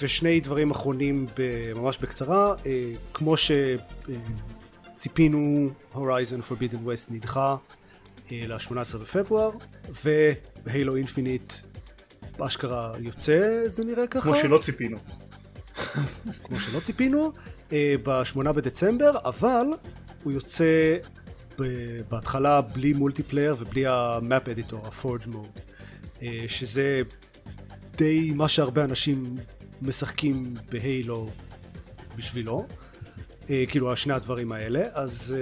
ושני דברים אחרונים ממש בקצרה, כמו שציפינו, Horizon Forbidden West נדחה ל-18 בפברואר, ו Halo Infinite אשכרה יוצא, זה נראה ככה. כמו שלא ציפינו. [LAUGHS] כמו שלא ציפינו, ב-8 בדצמבר, אבל הוא יוצא בהתחלה בלי multiplayer ובלי ה map editor, ה Forge mode, שזה די מה שהרבה אנשים משחקים בהיילו בשבילו, כאילו שני הדברים האלה, אז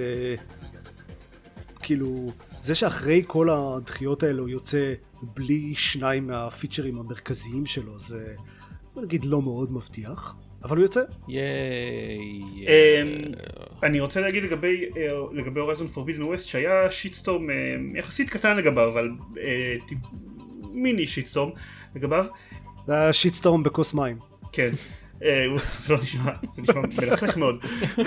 כאילו זה שאחרי כל הדחיות האלה הוא יוצא בלי שניים מהפיצ'רים המרכזיים שלו זה נגיד לא מאוד מבטיח אבל הוא יוצא. ייי. אני רוצה להגיד לגבי לגבי הורייזון פורבידן ווסט שהיה שיטסטורם יחסית קטן לגביו אבל מיני shitstorm לגביו. זה היה shitstorm בכוס מים. כן. [LAUGHS] זה לא נשמע, זה נשמע מלוכלך מאוד. [LAUGHS] אמ,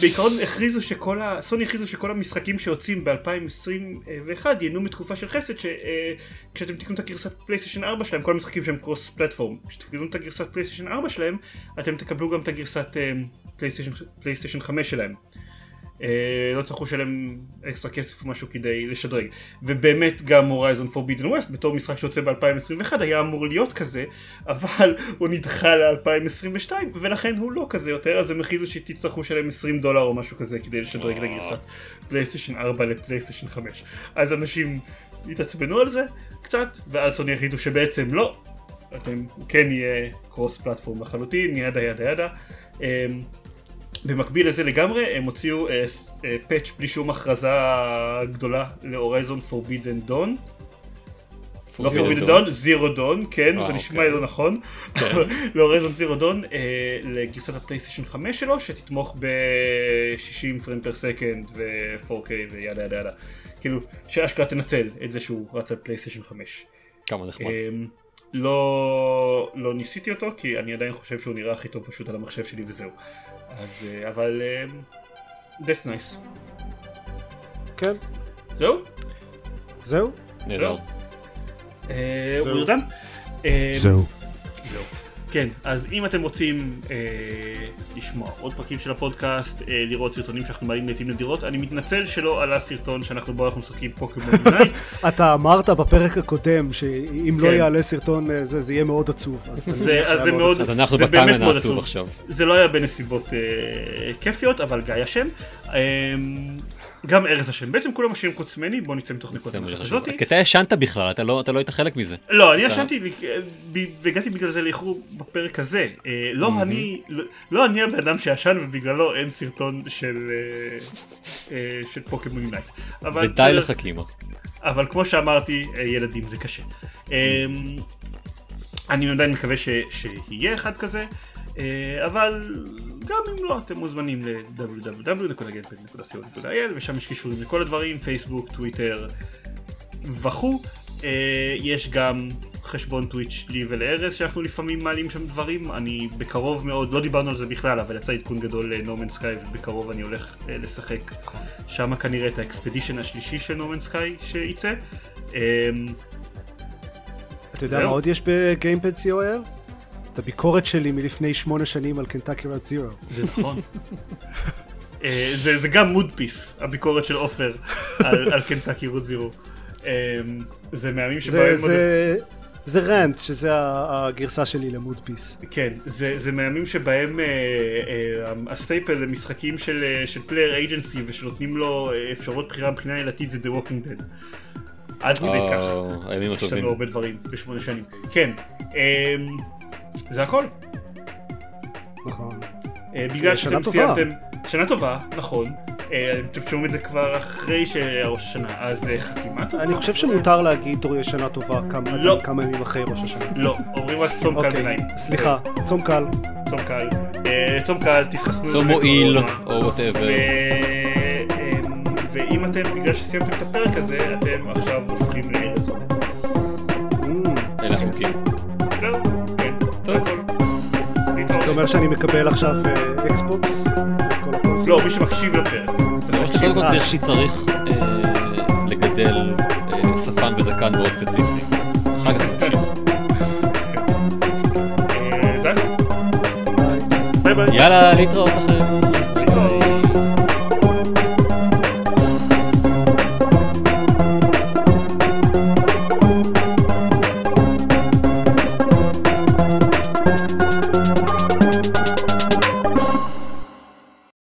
בעיקרון הכריזו שכל ה... סוני הכריזו שכל המשחקים שיוצאים ב-2021 ייהנו מתקופה של חסד שכשאתם תקנו את הגרסת פלייסטיישן 4 שלהם, כל המשחקים שהם cross platform, כשתקנו את הגרסת פלייסטיישן 4 שלהם, אתם תקבלו גם את הגרסת פלייסטיישן 5 שלהם. אה, לא צריכו לשלם אקסטרה כסף או משהו כדי לשדרג. ובאמת גם Horizon Forbidden West בתור משחק שיוצא ב-2021 היה אמור להיות כזה אבל [LAUGHS] הוא נדחה ל-2022 ולכן הוא לא כזה יותר אז הם הכריזו שתצטרכו לשלם 20 דולר או משהו כזה כדי לשדרג לגרסת פלייסטיישן 4 לפלייסטיישן 5 אז אנשים התעצבנו על זה קצת ואז סוני החליטו שבעצם לא. אתם כן יהיה cross platform לחלוטין yada yada yada. אמ, במקביל לזה לגמרי הם הוציאו אה, אה, patch בלי שום הכרזה גדולה ל Horizon Forbidden Dawn לא Forbidden Dawn, Zero Dawn, כן, זה נשמע לא נכון, ל Horizon Zero Dawn לגרסת הפלייסטיישן 5 שלו שתתמוך ב-60 frame per second ו-4K ו yada yada yada, כאילו שאשכרה תנצל את זה שהוא רץ על פלייסטיישן 5. כמה נחמד. לא, לא ניסיתי אותו כי אני עדיין חושב שהוא נראה הכי טוב פשוט על המחשב שלי וזהו. אז אבל that's nice. כן. זהו? זהו? נהדר. הוא נרדם? זהו. זהו. כן, אז אם אתם רוצים אה, לשמוע עוד פרקים של הפודקאסט, אה, לראות סרטונים שאנחנו מעלים לעיתים נדירות, אני מתנצל שלא עלה סרטון שאנחנו בו אנחנו משחקים Pokémon [LAUGHS] Unite. אתה אמרת בפרק הקודם שאם לא יעלה סרטון זה, זה יהיה מאוד עצוב. אז זה, אז זה מאוד, אז אנחנו בטיימן העצוב עכשיו. זה לא היה בנסיבות אה, כיפיות, אבל גיא אשם. אה, גם ארז אשם, בעצם כולם אשמים חוץ ממני, בוא נצא מתוך נקודת המחשב. הזאתי. כי אתה ישנת בכלל, אתה לא אתה לא היית חלק מזה. לא, אני ישנתי והגעתי בגלל זה לאיחור בפרק הזה. אה, לא אני, לא- לא אני הבן אדם שישן ובגללו אין סרטון של אה, אה, של פוקימון יונייט. ודי. לך קימה. אבל כמו שאמרתי, ילדים זה קשה. אה, אני עדיין מקווה שיהיה אחד כזה, אבל גם אם לא, אתם מוזמנים ל-www.gamepad.co.il ושם יש קישורים לכל הדברים, פייסבוק, טוויטר וכו'. אה, יש גם חשבון טוויץ' לי ולארז שאנחנו לפעמים מעלים שם דברים, אני בקרוב מאוד, לא דיברנו על זה בכלל, אבל יצא עדכון גדול לנומן סקאי ובקרוב אני הולך אה, לשחק שם כנראה את ה expedition השלישי של No Man's Sky שייצא. אה, אתה יודע. מה עוד יש ב Gamepad co.il? את הביקורת שלי מלפני שמונה שנים על Kentucky Route Zero. זה נכון. [LAUGHS] אה, זה, זה גם mood piece, הביקורת של עופר על, על Kentucky Route Zero. זה מהימים שבהם... זה, זה, זה rant, שזה הגרסה שלי ל mood piece. כן, זה, זה מהימים שבהם אה, אה, ה staple למשחקים של, אה, של player agency ושנותנים לו אה, אפשרות בחירה מבחינה עלילתית זה The Walking Dead. עד כדי כך. יש. לנו הרבה דברים בשמונה שנים. כן, אה, זה הכל. נכון. אה, בגלל שאתם טובה. סיימתם... שנה טובה, נכון. אה, אתם שומעים את זה כבר אחרי שראש השנה, אז אה, חתימה טובה. אני חושב שמותר להגיד שנה טובה כמה, לא. כמה ימים אחרי ראש השנה. לא, אומרים רק צום קל אוקיי, ביניים. סליחה, צום קל. צום קל. צום קל, תתחסנו. צום מועיל. או whatever. ו- ואם אתם, בגלל שסיימתם את הפרק הזה, אתם עכשיו הופכים לארז. Mm, אלה החוקים. זה אומר שאני מקבל עכשיו אה, אקסבוקס? הקונסול? לא, מי שמקשיב לפרק. צריך זה אומר שאתה קודם כל אה, צריך- אה, לגדל אה, שפן וזקן מאוד ספציפי. אחר כך. אה. ביי ביי. יאללה, להתראות אחרי